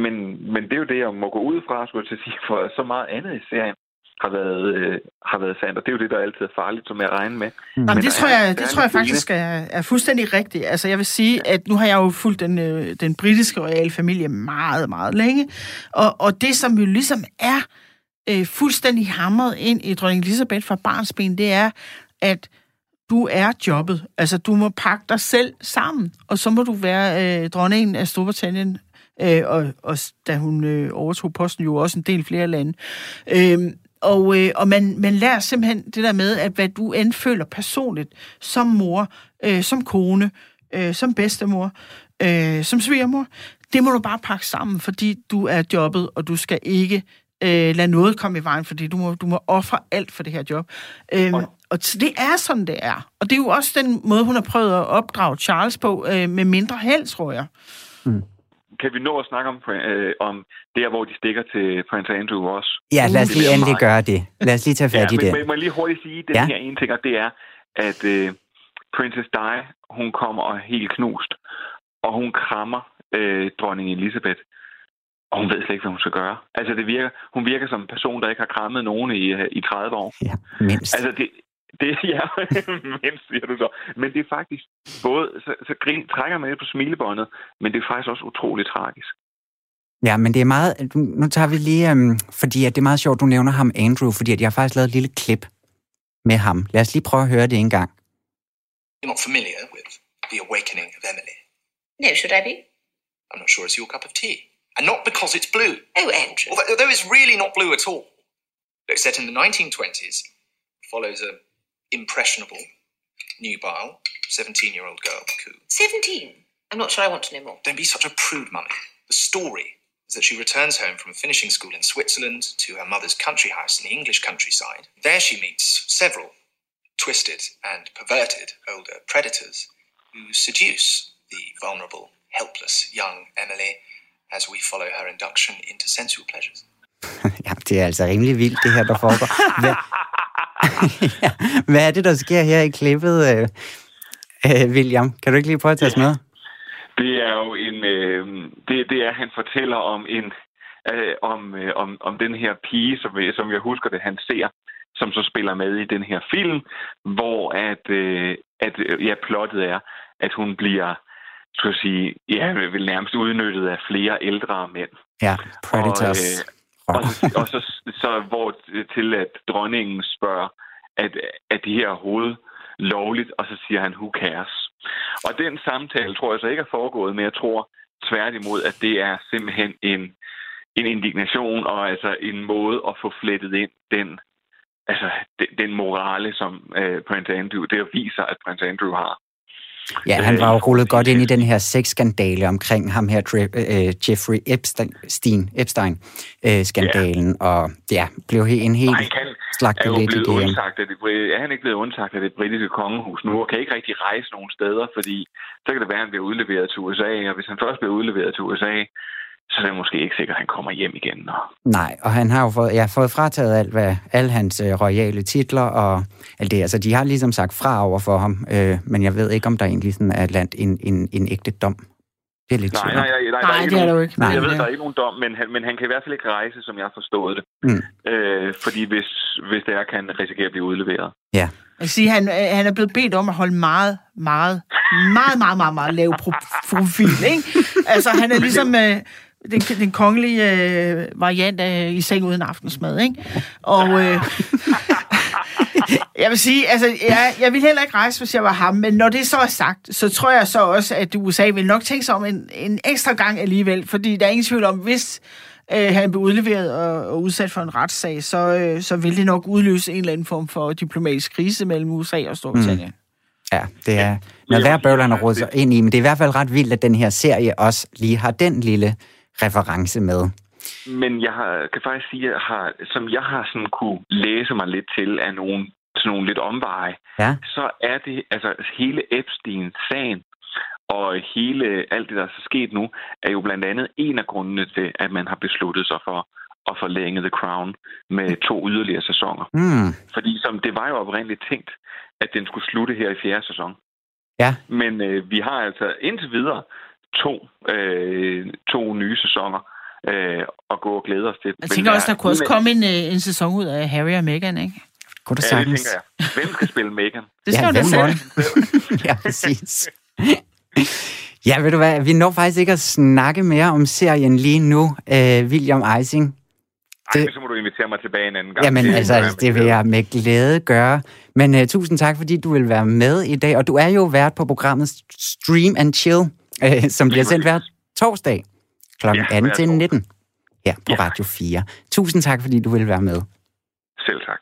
H: men, men det er jo det, jeg må gå ud fra, skulle jeg sige, for så meget andet i serien har været, øh, har været sandt, og det er jo det, der altid er farligt, som jeg regner med.
E: Mm. Men det, tror jeg, det tror jeg faktisk er, er fuldstændig rigtigt. Altså, jeg vil sige, at nu har jeg jo fulgt den, øh, den britiske royale familie meget, meget længe, og, og det, som jo ligesom er øh, Øh, fuldstændig hamret ind i dronning Elisabeth fra barnsben, det er, at du er jobbet. Altså, du må pakke dig selv sammen, og så må du være øh, dronningen af Storbritannien, øh, og, og da hun øh, overtog posten, jo også en del flere lande. Øh, og, øh, og man, man lærer simpelthen det der med, at hvad du end føler personligt, som mor, øh, som kone, øh, som bedstemor, øh, som svigermor, det må du bare pakke sammen, fordi du er jobbet, og du skal ikke øh, lade noget komme i vejen, fordi du må, du må ofre alt for det her job. Øh, og det er sådan, det er. Og det er jo også den måde, hun har prøvet at opdrage Charles på, øh, med mindre held, tror jeg. Mm
H: kan vi nå at snakke om, øh, om der, hvor de stikker til Prince Andrew også?
A: Ja, lad os lige endelig gøre det. Lad os lige tage fat ja, i det.
H: Men må jeg lige hurtigt sige, den ja. her ene ting, og det er, at øh, Princess Di, hun kommer og er helt knust, og hun krammer øh, dronning Elizabeth. Og hun ved slet ikke, hvad hun skal gøre. Altså, det virker, hun virker som en person, der ikke har krammet nogen i, i 30 år.
A: Ja, mindst.
H: Altså, det, det, ja, mindst siger du så. Men det er faktisk både, så, så grin, trækker man lidt på smilebåndet, men det er faktisk også utroligt tragisk.
A: Ja, men det er meget, nu tager vi lige, um, fordi at det er meget sjovt, du nævner ham Andrew, fordi at jeg har faktisk lavet et lille klip med ham. Lad os lige prøve at høre det en gang.
I: You're not familiar with the awakening of Emily?
J: No, should I be?
I: I'm not sure it's your cup of tea. And not because it's blue.
J: Oh, Andrew.
I: Although it's really not blue at all. It's set in the 1920s, follows a impressionable, nubile, 17 year old girl, Koo.
J: 17? I'm not sure I want to know more.
I: Don't be such a prude, mummy. The story is that she returns home from a finishing school in Switzerland to her mother's country house in the English countryside. There she meets several twisted and perverted older predators who seduce the vulnerable, helpless young Emily as we follow her induction into sensual pleasures.
A: ja, det er altså rimelig vildt, det her, der foregår. Hvad, ja, hvad er det, der sker her i klippet, øh, øh, William? Kan du ikke lige prøve at tage os med?
H: Det er jo en... Øh, det, det er, han fortæller om en... Øh, om, øh, om, om den her pige, som, som jeg husker det, han ser, som så spiller med i den her film, hvor at, øh, at ja, plottet er, at hun bliver skal jeg sige, ja, vel nærmest udnyttet af flere ældre mænd.
A: Ja, Predators.
H: Og, øh, og, og så, så hvor til, at dronningen spørger, at, at det her er hovedet lovligt, og så siger han, who cares? Og den samtale tror jeg så ikke er foregået, men jeg tror tværtimod, at det er simpelthen en, en indignation og altså en måde at få flettet ind den, altså, den, den morale, som øh, Prince Andrew, det viser, at Prince Andrew har.
A: Ja, han var jo rullet godt ind i den her sexskandale omkring ham her, uh, Jeffrey Epstein, Epstein-skandalen, uh, ja. og ja, blev en helt slagtet lidt i det
H: undsagt af det, er han ikke blevet undsagt af det britiske kongehus nu, og kan ikke rigtig rejse nogen steder, fordi så kan det være, at han bliver udleveret til USA, og hvis han først bliver udleveret til USA, så er det måske ikke sikkert, at han kommer hjem igen. Og...
A: Nej, og han har jo fået, ja, fået frataget alt, hvad, alle hans øh, royale titler og alt det. Altså, de har ligesom sagt fra over for ham, øh, men jeg ved ikke, om der egentlig sådan er landt en, en, en ægte dom. Det er lidt
H: nej, nej, nej, nej, nej, det er der jo ikke. Nej, jeg ved, der er ikke nogen dom, men han, men han kan i hvert fald ikke rejse, som jeg har forstået det. Mm. Øh, fordi hvis, hvis det er, kan han risikere at blive udleveret.
A: Ja.
E: Jeg siger, han, han er blevet bedt om at holde meget, meget, meget, meget, meget, meget lav profil, ikke? Altså, han er ligesom... Øh, den, den kongelige øh, variant af i seng uden aftensmad, ikke? Og øh, jeg vil sige, altså, jeg, jeg vil heller ikke rejse, hvis jeg var ham, men når det så er sagt, så tror jeg så også, at USA vil nok tænke sig om en, en ekstra gang alligevel, fordi der er ingen tvivl om, hvis øh, han blev udleveret og, og udsat for en retssag, så, øh, så vil det nok udløse en eller anden form for diplomatisk krise mellem USA og Storbritannien. Mm.
A: Ja, det er Når hver bøvler, han har sig ind i, men det er i hvert fald ret vildt, at den her serie også lige har den lille reference med.
H: Men jeg har, kan faktisk sige, at har, som jeg har sådan kunne læse mig lidt til af nogle, sådan nogle lidt omveje,
A: ja.
H: så er det altså hele Epstein-sagen og hele alt det, der er sket nu, er jo blandt andet en af grundene til, at man har besluttet sig for at forlænge The Crown med to yderligere sæsoner.
A: Mm.
H: Fordi som det var jo oprindeligt tænkt, at den skulle slutte her i fjerde sæson.
A: Ja.
H: Men øh, vi har altså indtil videre to, øh, to nye sæsoner øh, og gå og glæde os til.
E: Jeg tænker også, der kunne også komme en, øh, en sæson ud af Harry og Meghan, ikke?
A: Kunne
H: det ja, sagtens? det tænker jeg. Hvem skal spille Meghan?
E: det skal ja,
A: du da selv. ja, præcis. Ja, ved du hvad, vi når faktisk ikke at snakke mere om serien lige nu, uh, William Eising.
H: Det... Ej, så må du invitere mig tilbage en anden gang.
A: Jamen, det, altså, det vil jeg med glæde gøre. Men uh, tusind tak, fordi du vil være med i dag. Og du er jo vært på programmet Stream and Chill, uh, som bliver sendt hver torsdag kl. Ja, 18 til 19 her på ja. Radio 4. Tusind tak, fordi du vil være med.
H: Selv tak.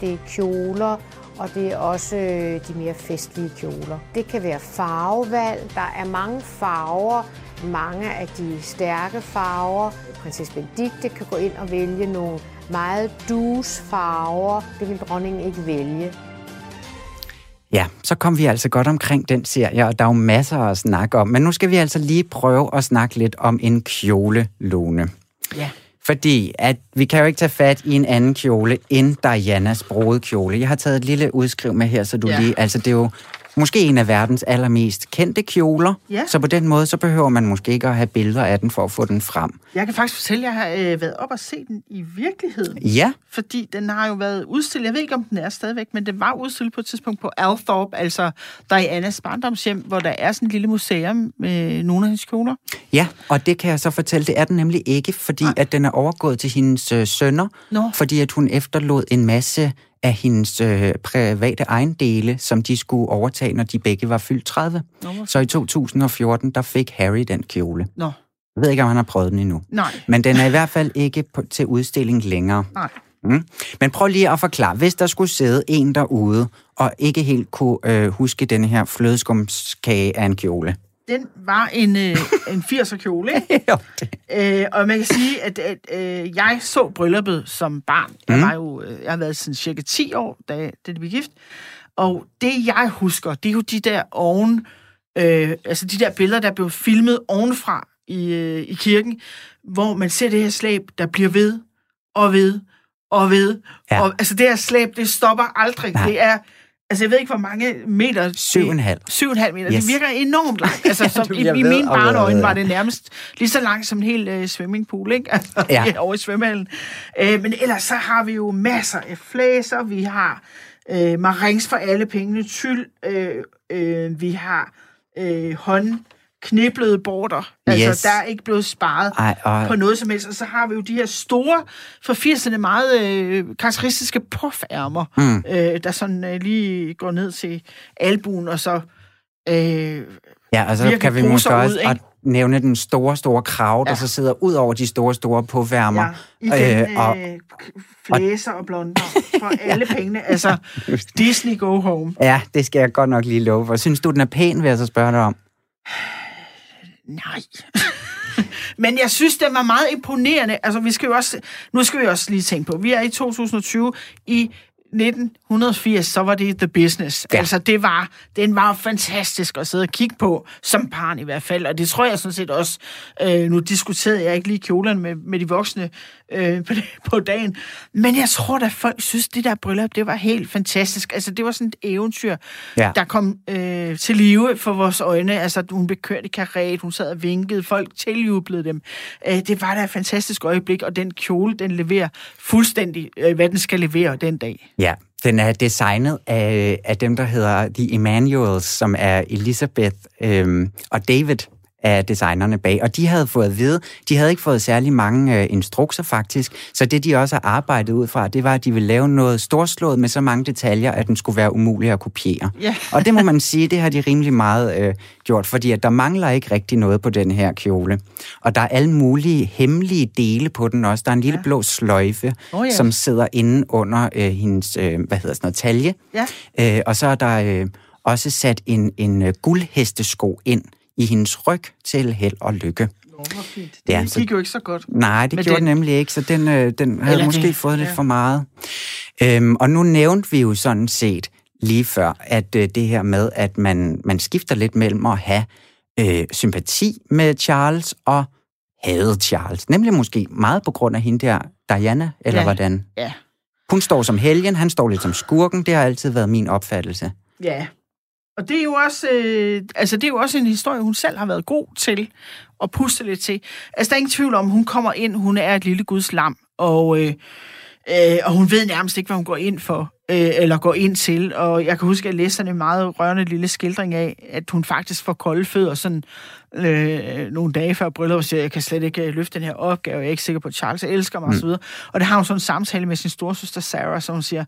K: Det er kjoler, og det er også øh, de mere festlige kjoler. Det kan være farvevalg. Der er mange farver, mange af de stærke farver. Prinsesse Benedikte kan gå ind og vælge nogle meget dus farver. Det vil dronningen ikke vælge.
A: Ja, så kom vi altså godt omkring den serie, og der er jo masser at snakke om. Men nu skal vi altså lige prøve at snakke lidt om en kjole, Lone.
E: Ja.
A: Fordi at vi kan jo ikke tage fat i en anden kjole end Dianas brudekjole. Jeg har taget et lille udskriv med her, så du ja. lige... Altså, det er jo måske en af verdens allermest kendte kjoler.
E: Ja.
A: Så på den måde, så behøver man måske ikke at have billeder af den for at få den frem.
E: Jeg kan faktisk fortælle, at jeg har øh, været op og se den i virkeligheden.
A: Ja.
E: Fordi den har jo været udstillet, jeg ved ikke, om den er stadigvæk, men den var udstillet på et tidspunkt på Althorpe, altså Dianas barndomshjem, hvor der er sådan et lille museum med nogle af hendes kjoler.
A: Ja, og det kan jeg så fortælle, det er den nemlig ikke, fordi Nej. at den er overgået til hendes øh, sønner,
E: Nå.
A: fordi at hun efterlod en masse af hendes øh, private ejendele, som de skulle overtage, når de begge var fyldt 30. Nå, så i 2014, der fik Harry den kjole.
E: Nå.
A: Jeg ved ikke, om han har prøvet den endnu.
E: Nej.
A: Men den er i hvert fald ikke på, til udstilling længere.
E: Nej.
A: Mm. Men prøv lige at forklare, hvis der skulle sidde en derude, og ikke helt kunne øh, huske den her flødeskumskage af en kjole.
E: Den var en, øh, en 80'er kjole, ikke? øh, og man kan sige, at, at øh, jeg så brylluppet som barn. Jeg, mm. var jo, øh, jeg har været sådan cirka 10 år, da, da det blev gift. Og det, jeg husker, det er jo de der oven... Øh, altså de der billeder, der blev filmet ovenfra i, øh, i kirken, hvor man ser det her slæb, der bliver ved og ved og ved. Ja. Og, altså det her slæb, det stopper aldrig. Nej. Det er Altså, jeg ved ikke, hvor mange meter...
A: Syv og en halv.
E: Syv og en halv meter.
A: Yes.
E: Det virker enormt langt. Altså, som,
A: du
E: i, i mine
A: ved.
E: var det nærmest lige så langt som en hel øh, swimmingpool, ikke? Altså,
A: Ja.
E: ja. over i svømmehallen. Øh, men ellers så har vi jo masser af flæser. Vi har øh, marings for alle pengene, tyld. Øh, øh, vi har øh, håndkniblede border. Altså,
A: Yes.
E: der er ikke blevet sparet
A: Ej, og-
E: på noget som helst. Og så har vi jo de her store, for 80'erne meget øh, karakteristiske puffærmer,
A: Mm.
E: øh, der sådan øh, lige går ned til albuen, og så... Øh,
A: Ja, og så kan vi måske
E: ud,
A: også at nævne den store, store krav, der
E: Ja.
A: så sidder ud over de store, store påværmer.
E: Ja, igen,
A: og,
E: øh, flæser og blonder for alle pengene. Altså, Disney Go Home.
A: ja, det skal jeg godt nok lige love for. Synes du, den er pæn, vil jeg så spørge dig om?
E: Nej. Men jeg synes, det var meget imponerende. Altså, vi skal jo også, nu skal vi også lige tænke på, vi er i 2020 i 1980, så var det The Business.
A: Ja.
E: Altså, det var, den var fantastisk at sidde og kigge på, som barn i hvert fald. Og det tror jeg sådan set også, øh, nu diskuterede jeg ikke lige kjolerne med, med de voksne øh, på, på dagen, men jeg tror da, folk synes, det der bryllup, det var helt fantastisk. Altså, det var sådan et eventyr,
A: Ja.
E: der kom øh, til live for vores øjne. Altså, hun blev kørt i karret, hun sad og vinkede, folk tiljublede dem. Øh, det var da et fantastisk øjeblik, og den kjole, den leverer fuldstændig, øh, hvad den skal levere den dag.
A: Ja, den er designet af, af dem, der hedder The Emanuels, som er Elizabeth øhm, og David er designerne bag, og de havde fået at vide, de havde ikke fået særlig mange øh, instrukser faktisk, så det de også har arbejdet ud fra, det var, at de ville lave noget storslået med så mange detaljer, at den skulle være umulig at kopiere.
E: Ja.
A: Og det må man sige, det har de rimelig meget øh, gjort, fordi at der mangler ikke rigtig noget på den her kjole. Og der er alle mulige hemmelige dele på den også. Der er en lille ja. blå sløjfe,
E: Åh, ja.
A: som sidder inde under øh, hendes, øh, hvad hedder sådan noget, talje.
E: Ja.
A: Øh, og så er der øh, også sat en, en øh, guldhestesko ind i hendes ryg til held og lykke.
E: Nå, fint. Det
A: Ja, så-
E: gik jo ikke så godt.
A: Nej, det
E: Men
A: gjorde
E: den-
A: den nemlig ikke, så den, øh, den havde
E: Eller
A: måske
E: det-
A: fået lidt
E: ja.
A: for meget. Øhm, og nu nævnte vi jo sådan set lige før, at øh, det her med, at man, man skifter lidt mellem at have øh, sympati med Charles og hade Charles. Nemlig måske meget på grund af hende der, Diana, eller
E: Ja.
A: hvordan?
E: Ja.
A: Hun står som helgen, han står lidt som skurken. Det har altid været min opfattelse.
E: Ja. Og det er jo også, øh, altså det er jo også en historie, hun selv har været god til at puste lidt til. Altså, der er ingen tvivl om, hun kommer ind, hun er et lille guds lam, og, øh, øh, og hun ved nærmest ikke, hvad hun går ind for, øh, eller går ind til. Og jeg kan huske, at jeg læste sådan en meget rørende lille skildring af, at hun faktisk får kolde fødder sådan øh, nogle dage før bryllup, og siger, jeg kan slet ikke øh, løfte den her opgave, jeg er ikke sikker på, at Charles elsker mig, mm. osv. Og det har hun sådan en samtale med sin storsøster Sarah, som hun siger,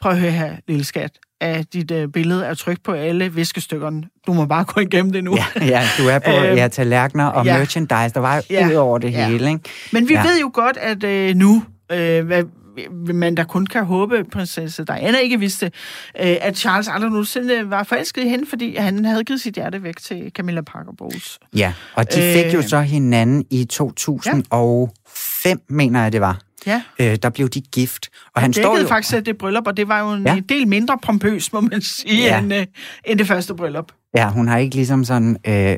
E: prøv at høre her, lille skat, at dit øh, billede er trykt på alle viskestykkerne. Du må bare gå igennem det nu.
A: Ja, ja du er på
E: Øhm,
A: ja, tallerkener og
E: ja.
A: merchandise. Der var jo
E: Ja,
A: ud over det
E: ja.
A: hele, ikke?
E: Men vi
A: Ja.
E: ja. ved jo godt, at øh, nu, øh, hvad man der kun kan håbe, prinsesse Diana ikke vidste, øh, at Charles aldrig nogensinde var forelsket i hende, fordi han havde givet sit hjerte væk til Camilla Parker Bowles.
A: Ja, og de fik jo
E: Øh.
A: så hinanden i 2005, mener jeg det var.
E: Ja.
A: Øh, der blev de gift. Og han står jo...
E: faktisk det bryllup, og det var jo en
A: Ja.
E: del mindre pompøs, må man sige,
A: Ja.
E: end, øh, end det første bryllup.
A: Ja, hun har ikke ligesom sådan øh,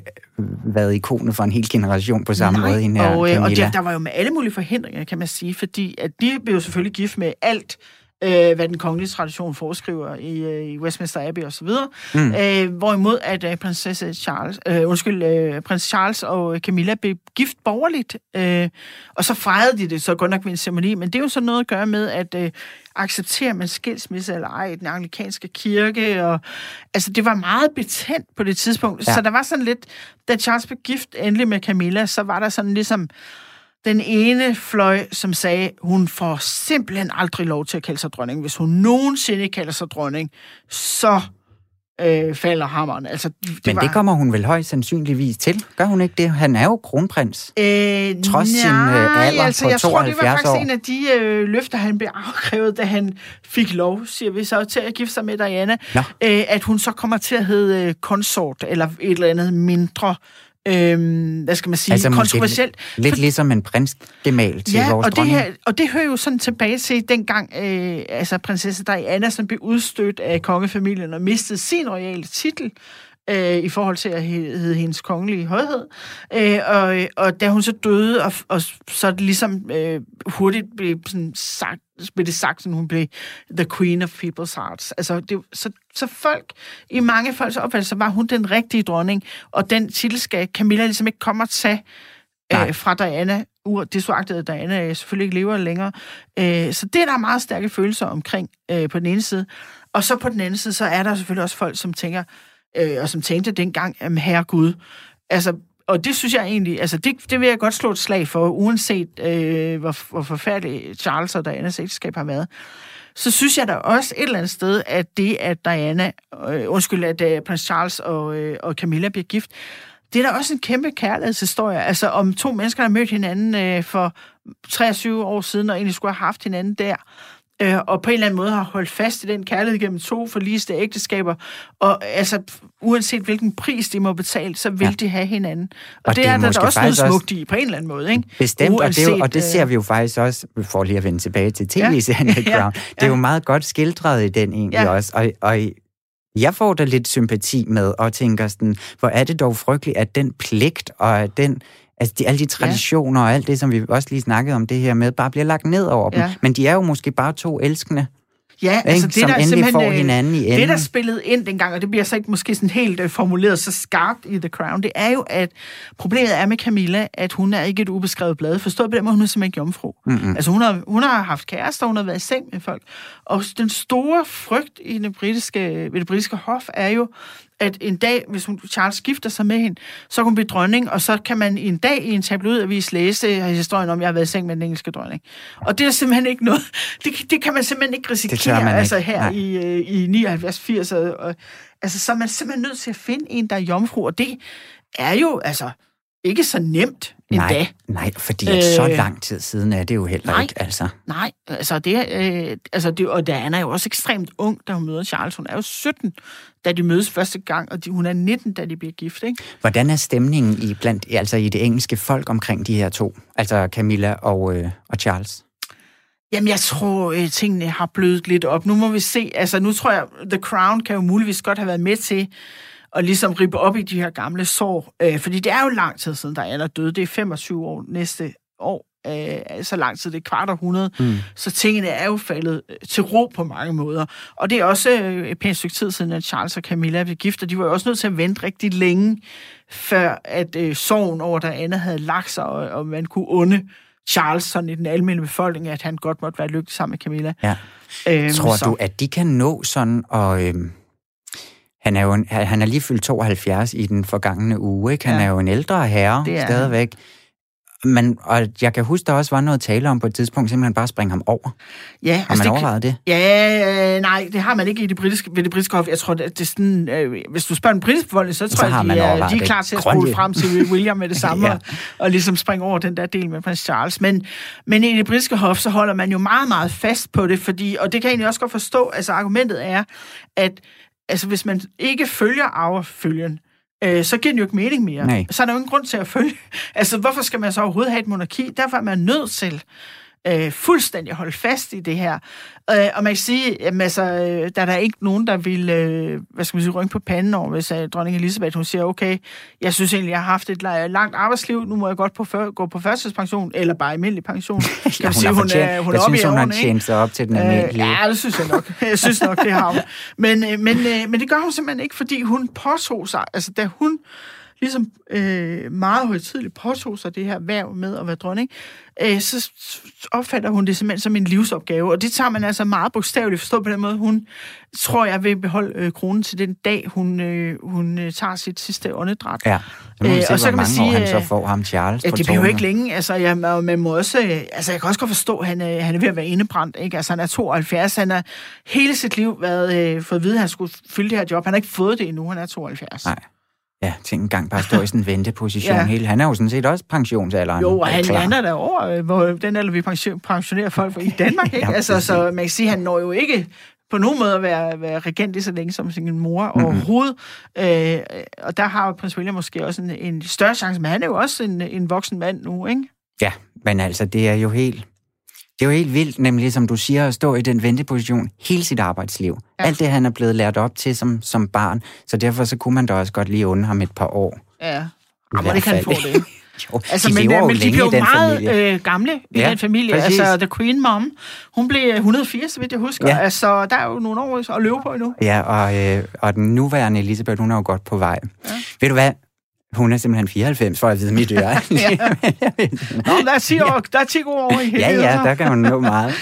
A: været ikonet for en hel generation på samme måde, hende her
E: og, øh, og
A: Camilla.
E: der, der var jo med alle mulige forhindringer, kan man sige, fordi at de blev jo selvfølgelig gift med alt, øh, hvad den kongelige tradition foreskriver i, øh, i Westminster Abbey og så videre.
A: Mm.
E: Øh, hvorimod at øh, prinsesse Charles, øh, undskyld, øh, prins Charles og Camilla blev gift borgerligt, øh, og så fejrede de det så godt nok ved en ceremoni, men det er jo så noget at gøre med, at øh, accepterer man skilsmisse eller ej i den anglikanske kirke, og altså det var meget betændt på det tidspunkt,
A: ja.
E: så der var sådan lidt, da Charles blev gift endelig med Camilla, så var der sådan ligesom den ene fløj, som sagde, hun får simpelthen aldrig lov til at kalde sig dronning. Hvis hun nogensinde kalder sig dronning, så øh, falder hammeren. Altså, det
A: Men
E: var,
A: det kommer hun vel højst sandsynligvis til. Gør hun ikke det? Han er jo kronprins.
E: Øh,
A: Trods sin, øh, alder
E: altså,
A: på
E: jeg tror, det var
A: 72
E: faktisk
A: år.
E: en af de øh, løfter, han blev afkrævet, da han fik lov, siger vi så, til at gifte sig med Diana, øh, at hun så kommer til at hedde øh, konsort, eller et eller andet mindre, øh, hvad skal man sige, altså, kontroversielt.
A: Lidt, lidt ligesom en prinsgemal til
E: Ja,
A: vores
E: og det, her, og det hører jo sådan tilbage til dengang, øh, altså prinsesse Diana, som blev udstødt af kongefamilien og mistede sin royale titel, øh, i forhold til at hedde hendes kongelige højhed. Øh, og, og da hun så døde, og, og så ligesom øh, hurtigt blev, sådan sagt, blev det sagt, at hun blev the queen of people's hearts. Altså, det, så, så folk, i mange folks opfattelse, var hun den rigtige dronning, og den titel skal Camilla ligesom ikke komme og tage øh, fra Diana, det så at Diana selvfølgelig ikke lever længere. Øh, så det er der meget stærke følelser omkring øh, på den ene side. Og så på den anden side, så er der selvfølgelig også folk, som tænker, øh, og som tænkte dengang, herre herregud, altså og det synes jeg egentlig, altså det, det vil jeg godt slå et slag for, uanset øh, hvor, hvor forfærdelig Charles og Dianas ægteskab har været. Så synes jeg da også et eller andet sted, at det, at Diana, øh, undskyld, at øh, prins Charles og, øh, og Camilla bliver gift, det er da også en kæmpe kærlighedshistorie. Altså om to mennesker, der mødt hinanden øh, for 23 år siden, og egentlig skulle have haft hinanden der, øh, og på en eller anden måde har holdt fast i den kærlighed gennem to forliste ægteskaber, og altså, uanset hvilken pris de må betale, så vil ja. de have hinanden. Og, og det, det er der også noget smukt i, på en eller anden måde, ikke?
A: Bestemt, uanset, og, det, og det ser øh, vi jo faktisk også, for lige at vende tilbage til tv-serien ja. Crown, ja. det er jo meget godt skildret i den egentlig ja. også, og, og jeg får da lidt sympati med og tænker sådan, hvor er det dog frygteligt, at den pligt og den Altså de, alle de traditioner ja. og alt det, som vi også lige snakkede om det her med, bare bliver lagt ned over dem. Ja. Men de er jo måske bare to elskende
E: Ja, altså det, som der
A: endelig får øh, hinanden i enden.
E: Det, der spillede ind dengang, og det bliver så ikke måske sådan helt uh, formuleret så skarpt i The Crown, det er jo, at problemet er med Camilla, at hun er ikke et ubeskrevet blad. Forstået på den måde, hun er simpelthen ikke jomfru. Mm-hmm. Altså hun har, hun har haft kærester, hun har været i seng med folk. Og den store frygt i det britiske, ved det britiske hof er jo, at en dag, hvis hun, Charles skifter sig med hende, så kan hun blive dronning, og så kan man en dag i en tabloidavis læse historien om, at jeg har været i seng med den engelske dronning. Og det er simpelthen ikke noget, det, det kan man simpelthen ikke risikere, man altså ikke. her Nej. i, i 79-80. Og, altså, så er man simpelthen nødt til at finde en, der er jomfru, og det er jo, altså, ikke så nemt endda.
A: Nej, nej fordi at så øh, lang tid siden er det jo heller nej, ikke. Altså.
E: Nej, altså det, øh, altså det, og Diana er jo også ekstremt ung, da hun møder Charles. Hun er jo 17, da de mødes første gang, og de, hun er 19, da de bliver gift. Ikke?
A: Hvordan er stemningen i, blandt, altså i det engelske folk omkring de her to? Altså Camilla og, øh, og Charles?
E: Jamen, jeg tror, øh, tingene har blødt lidt op. Nu må vi se. Altså, nu tror jeg, The Crown kan jo muligvis godt have været med til og ligesom rippe op i de her gamle sår. Øh, fordi det er jo lang tid siden, der er døde. Det er 25 år næste år. Øh, så lang tid, det er kvart århundrede. Mm. Så tingene er jo faldet øh, til ro på mange måder. Og det er også øh, et pænt stykke tid siden, at Charles og Camilla blev gift, og de var jo også nødt til at vente rigtig længe, før at øh, sorgen over der andet havde lagt sig, og, og man kunne onde Charles sådan i den almindelige befolkning, at han godt måtte være lykkelig sammen med Camilla.
A: Ja. Øhm, Tror så... du, at de kan nå sådan og... Øh han er jo en, han er lige fyldt 72 i den forgangne uge, ikke? Han ja. er jo en ældre herre det er stadigvæk. Men, og jeg kan huske, der også var noget tale om på et tidspunkt, simpelthen bare springe ham over. Ja, har altså man det, overvejet det?
E: Ja, øh, nej, det har man ikke i det britiske, ved det britiske hof. Jeg tror, det er sådan, øh, hvis du spørger den britiske befolkning, så tror så jeg, de, er, de er klar til at spole frem til William med det samme, ja. og, og ligesom springe over den der del med prins Charles. Men, men i det britiske hof, så holder man jo meget, meget fast på det, fordi, og det kan jeg egentlig også godt forstå, altså argumentet er, at altså hvis man ikke følger arvefølgen, øh, så giver den jo ikke mening mere. Nej. Så er der jo ingen grund til at følge. Altså, hvorfor skal man så overhovedet have et monarki? Derfor er man nødt til øh, fuldstændig holde fast i det her. Øh, og man kan sige, jamen, altså, øh, der er der ikke nogen, der vil, øh, hvad skal man sige, rynke på panden over, hvis øh, dronning Elisabeth, hun siger, okay, jeg synes egentlig, jeg har haft et langt arbejdsliv, nu må jeg godt på før, gå på førstidspension, eller bare almindelig pension.
A: ja, hun, sige, hun, er, hun er oppe synes, hun har tjent sig op til den almindelige.
E: Øh, ja, det synes jeg nok. Jeg synes nok, det har hun. Men, øh, men, øh, men det gør hun simpelthen ikke, fordi hun påtog sig, altså da hun ligesom øh, meget højtidligt påtog sig det her værv med at være dronning, øh, så opfatter hun det simpelthen som en livsopgave. Og det tager man altså meget bogstaveligt forstået på den måde. Hun tror, jeg vil beholde øh, kronen til den dag, hun, øh, hun øh, tager sit sidste åndedræt.
A: Ja. Øh, og så kan man sige, han så øh, får ham Charles
E: ja, det bliver jo ikke længe. Altså, jeg, man må også, øh, altså, jeg kan også godt forstå, at han, øh, han er ved at være indebrændt. Ikke? Altså, han er 72. Han har hele sit liv været, øh, fået at vide, at han skulle fylde det her job. Han har ikke fået det endnu. Han er 72.
A: Nej. Ja, tænk en gang bare stå i sådan en venteposition ja. hele. Han er jo sådan set også pensionsalderen.
E: Jo, og han, han er der over, øh, hvor den alder, vi pensionerer folk for i Danmark. Ikke? ja, altså, så man kan sige, han når jo ikke på nogen måde at være, være regent lige så længe som sin mor mm-hmm. overhovedet. Øh, og der har prins William måske også en, en større chance, men han er jo også en, en voksen mand nu, ikke?
A: Ja, men altså, det er jo helt Det er jo helt vildt, nemlig som du siger, at stå i den venteposition hele sit arbejdsliv. Ja. Alt det, han er blevet lært op til som, som barn. Så derfor så kunne man da også godt lige unde ham et par år.
E: Ja. Jamen, det kan få det.
A: jo,
E: Altså,
A: de
E: men, øh,
A: jo
E: men de blev
A: den
E: meget
A: familie.
E: øh, gamle i
A: Ja,
E: den familie.
A: præcis.
E: Altså, The Queen Mom, hun blev 180, så vidt jeg husker.
A: Ja.
E: Altså, der er jo nogle år at løbe på endnu.
A: Ja, og, øh, og den nuværende Elisabeth, hun er jo godt på vej. Ja. Ved du hvad? Hun er simpelthen 94, for at vide mit øre.
E: Ja. Nå, der er 10, år, der er 10 gode år i
A: ja, ja, der kan man nå meget.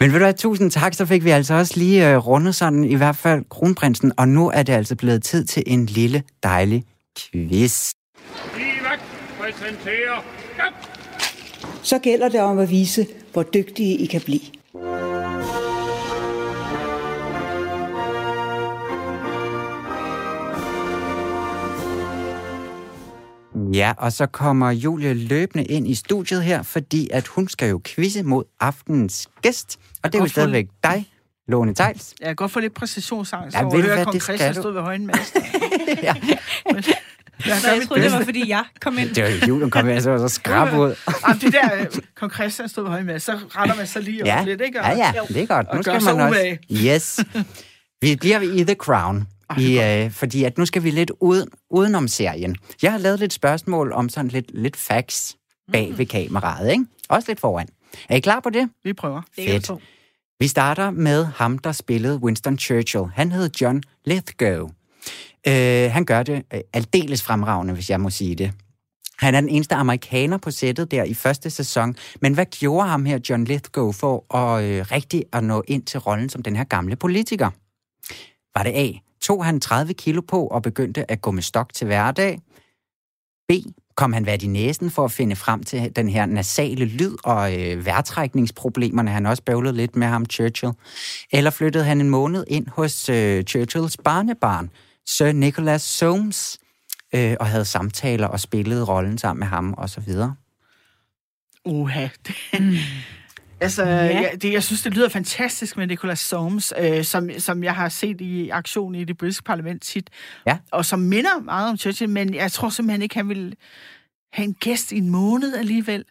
A: Men ved du hvad, tusind tak, så fik vi altså også lige øh, rundet sådan, i hvert fald kronprinsen, og nu er det altså blevet tid til en lille, dejlig quiz.
F: Så gælder det om at vise, hvor dygtige I kan blive.
A: Ja, og så kommer Julie løbende ind i studiet her, fordi at hun skal jo quizze mod aftenens gæst, og det er jo stadigvæk dig, Lone Tejls.
E: Jeg kan godt få lidt præcisionsangst
A: Ja,
E: ja, over at høre, kong Christian stod ved højen mast.
A: ja.
E: Jeg
C: Så jeg troede, det var, fordi jeg kom ind.
A: Det var jo julen, kom jeg så, så skrab ud.
E: Jamen, det der, øh, kong Christian stod ved højen mast, så retter man sig lige
A: Ja,
E: op lidt, ikke?
A: ja, ja, det er godt.
E: Og
A: Nu
E: gør
A: skal
E: sig
A: man også...
E: umage.
A: Yes. Vi bliver i The Crown. I, øh, fordi at nu skal vi lidt uden, udenom serien. Jeg har lavet lidt spørgsmål om sådan lidt, lidt facts bag ved kameraet, ikke? Også lidt foran. Er I klar på det?
E: Vi prøver.
A: Fedt. Vi starter med ham, der spillede Winston Churchill. Han hed John Lithgow. Øh, han gør det øh, aldeles fremragende, hvis jeg må sige det. Han er den eneste amerikaner på sættet der i første sæson. Men hvad gjorde ham her, John Lithgow, for at øh, rigtig at nå ind til rollen som den her gamle politiker? Var det A. Tog han 30 kilo på og begyndte at gå med stok til hverdag? B. Kom han vat i næsen for at finde frem til den her nasale lyd og øh, vejrtrækningsproblemerne, han også bøvlede lidt med ham, Churchill? Eller flyttede han en måned ind hos øh, Churchills barnebarn, Sir Nicholas Soames, øh, og havde samtaler og spillede rollen sammen med ham og så videre?
E: Uha. Det, altså,
C: Ja.
E: ja. jeg, det, jeg synes, det lyder fantastisk med Nicholas Soames, øh, som, som jeg har set i aktion i det britiske parlament tit,
A: Ja.
E: og som minder meget om Churchill, men jeg tror simpelthen ikke, han vil have en gæst i en måned alligevel.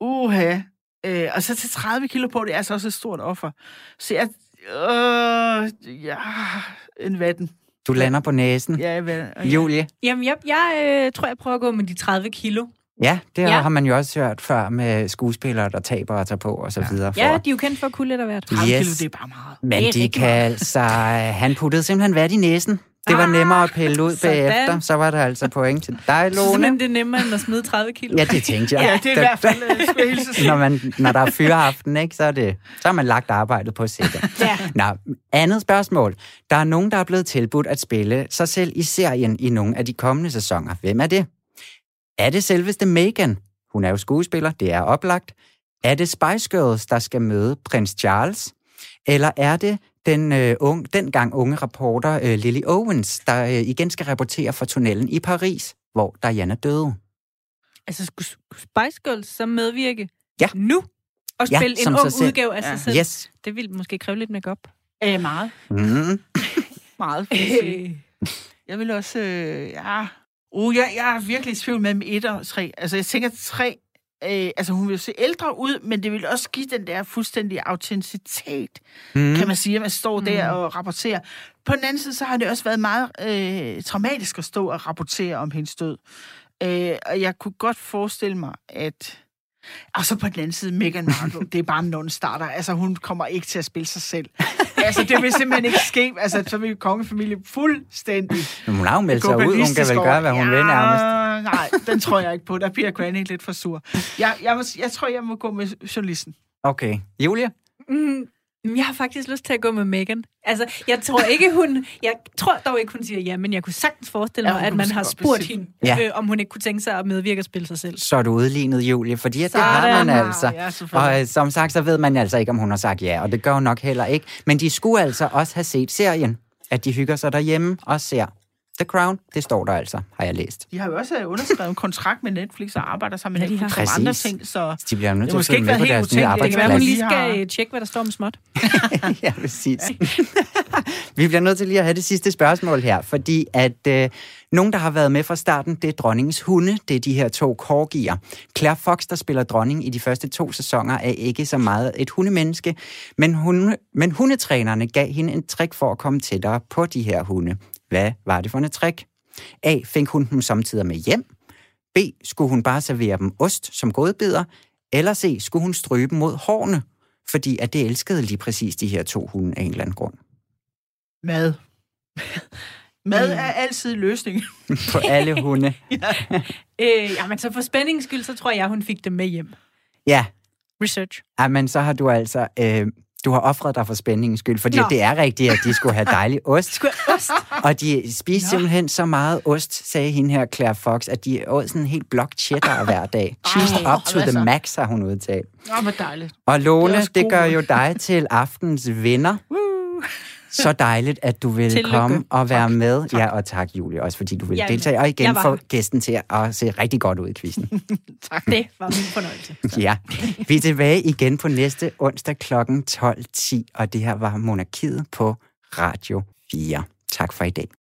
E: Uha. Øh, og så til 30 kilo på, det er altså også et stort offer. Så jeg... Øh, ja, en vatten.
A: Du lander på næsen.
E: Ja, hvad,
A: Julie?
C: Jamen, jeg, jeg øh, tror, jeg prøver at gå med de 30 kilo.
A: Ja, det
C: Ja.
A: ja. har man jo også hørt før med skuespillere, der taber og tager på og så videre. For.
C: Ja, de er jo kendt for at kunne lidt af hvert.
E: 30
A: Yes.
E: kilo, det er bare meget.
A: Men
C: Det
A: de kan
C: meget.
A: altså... Han puttede simpelthen vat i næsen. Det var
C: Ah,
A: nemmere at pille ud
C: sådan.
A: bagefter. Så var der altså point til dig, Lone.
C: Simpelthen det er nemmere end at smide 30 kilo.
A: Ja, det tænkte jeg.
E: Ja, det er i hvert fald, øh, at
A: når, man, når der er fyreaften, ikke, så, er det, så har man lagt arbejdet på sættet.
C: Ja.
A: Nå, andet spørgsmål. Der er nogen, der er blevet tilbudt at spille sig selv i serien i nogle af de kommende sæsoner. Hvem er det? Er det selveste Megan? Hun er jo skuespiller, det er oplagt. Er det Spice Girls, der skal møde prins Charles? Eller er det den øh, unge, dengang unge reporter øh, Lily Owens, der øh, igen skal rapportere fra tunnelen i Paris, hvor Diana døde?
C: Altså, skulle Spice Girls så medvirke
A: Ja.
C: nu? Og
A: Ja,
C: spille en
A: som
C: ung udgave af
E: Ja.
C: sig selv?
A: Yes.
C: Det ville måske kræve lidt makeup.
E: Øh, meget.
A: Mm.
E: Meget, sige. Jeg vil også, øh, ja... Uh, jeg, jeg er virkelig i tvivl mellem et og tre. Altså, jeg tænker tre... Øh, altså, hun vil se ældre ud, men det vil også give den der fuldstændige autenticitet, mm. kan man sige, at man står der og rapporterer. På den anden side, så har det også været meget øh, traumatisk at stå og rapportere om hendes død. Øh, og jeg kunne godt forestille mig, at... Og så på den anden side, Meghan Markle, det er bare en non-starter. Altså, hun kommer ikke til at spille sig selv. altså, det vil simpelthen ikke ske. Altså, så vil kongefamilien fuldstændig
A: Men hun har jo meldt
E: gå
A: sig ud. Hun kan vel gøre, hvad hun vil nærmest.
E: Nej, den tror jeg ikke på. Der bliver Granny lidt for sur. Jeg, jeg, må, jeg tror, jeg må gå med journalisten.
A: Okay. Julia?
C: Mm, jeg har faktisk lyst til at gå med Megan. Altså, jeg tror ikke, hun... Jeg tror dog ikke, hun siger ja, men jeg kunne sagtens forestille
E: Ja,
C: mig,
E: hun
C: at man har spurgt hende,
A: Ja.
C: øh, om hun ikke kunne tænke sig at medvirke og spille sig selv.
A: Så er du udlignet, Julie, fordi at det har man altså.
E: Ja,
A: og øh, som sagt, så ved man altså ikke, om hun har sagt ja, og det gør hun nok heller ikke. Men de skulle altså også have set serien, at de hygger sig derhjemme og ser The Crown. Det står der altså, har jeg læst.
E: De har jo også øh, underskrevet en kontrakt med Netflix og arbejder sammen med
C: Ja,
E: Netflix andre ting, så...
A: De bliver nødt
E: Det
A: til at
E: måske
A: følge
E: ikke
A: med på deres nye.
C: Det kan være, hun lige
E: har-
C: skal øh, tjekke, hvad der står om småt.
A: ja, præcis. Vi bliver nødt til lige at have det sidste spørgsmål her, fordi at øh, nogen, der har været med fra starten, det er dronningens hunde. Det er de her to korgier. Claire Fox, der spiller dronning i de første to sæsoner, er ikke så meget et hundemenneske, men, hunde, men hundetrænerne gav hende en trick for at komme tættere på de her hunde. Hvad var det for en trick? A. Fik hun dem samtidig med hjem? B. Skulle hun bare servere dem ost som godbidder? Eller C. Skulle hun stryge dem mod hårene? Fordi at det elskede lige præcis de her to hunde af en eller anden grund.
E: Mad. Mad er altid løsning.
A: På alle hunde.
C: Øh, jamen, så for spændings skyld, så tror jeg, hun fik dem med hjem.
A: Ja,
C: Research.
A: Ej, men så har du altså... Øh, du har offret dig for spændingens skyld, fordi
C: Nå.
A: det er rigtigt, at de skulle have dejlig ost.
C: Skulle ost?
A: Og de spiste simpelthen så meget ost, sagde hende her, Claire Fox, at de åd sådan en helt blok cheddar hver dag. Cheese up to the
E: så?
A: max, har hun udtalt.
E: Åh, hvor dejligt.
A: Og
E: Det
A: Lone, det
E: god
A: gør jo dig til aftens vinder. Så dejligt, at du vil
C: Tillykke.
A: komme og være med. Ja, og tak, Julie, også fordi du vil
C: Jamen,
A: deltage. Og igen
C: her.
A: gæsten til at se rigtig godt ud i quizzen.
C: Det var min fornøjelse.
A: Ja, vi er tilbage igen på næste onsdag kl. 12.10, og det her var Monarkiet på Radio 4. Tak for i dag.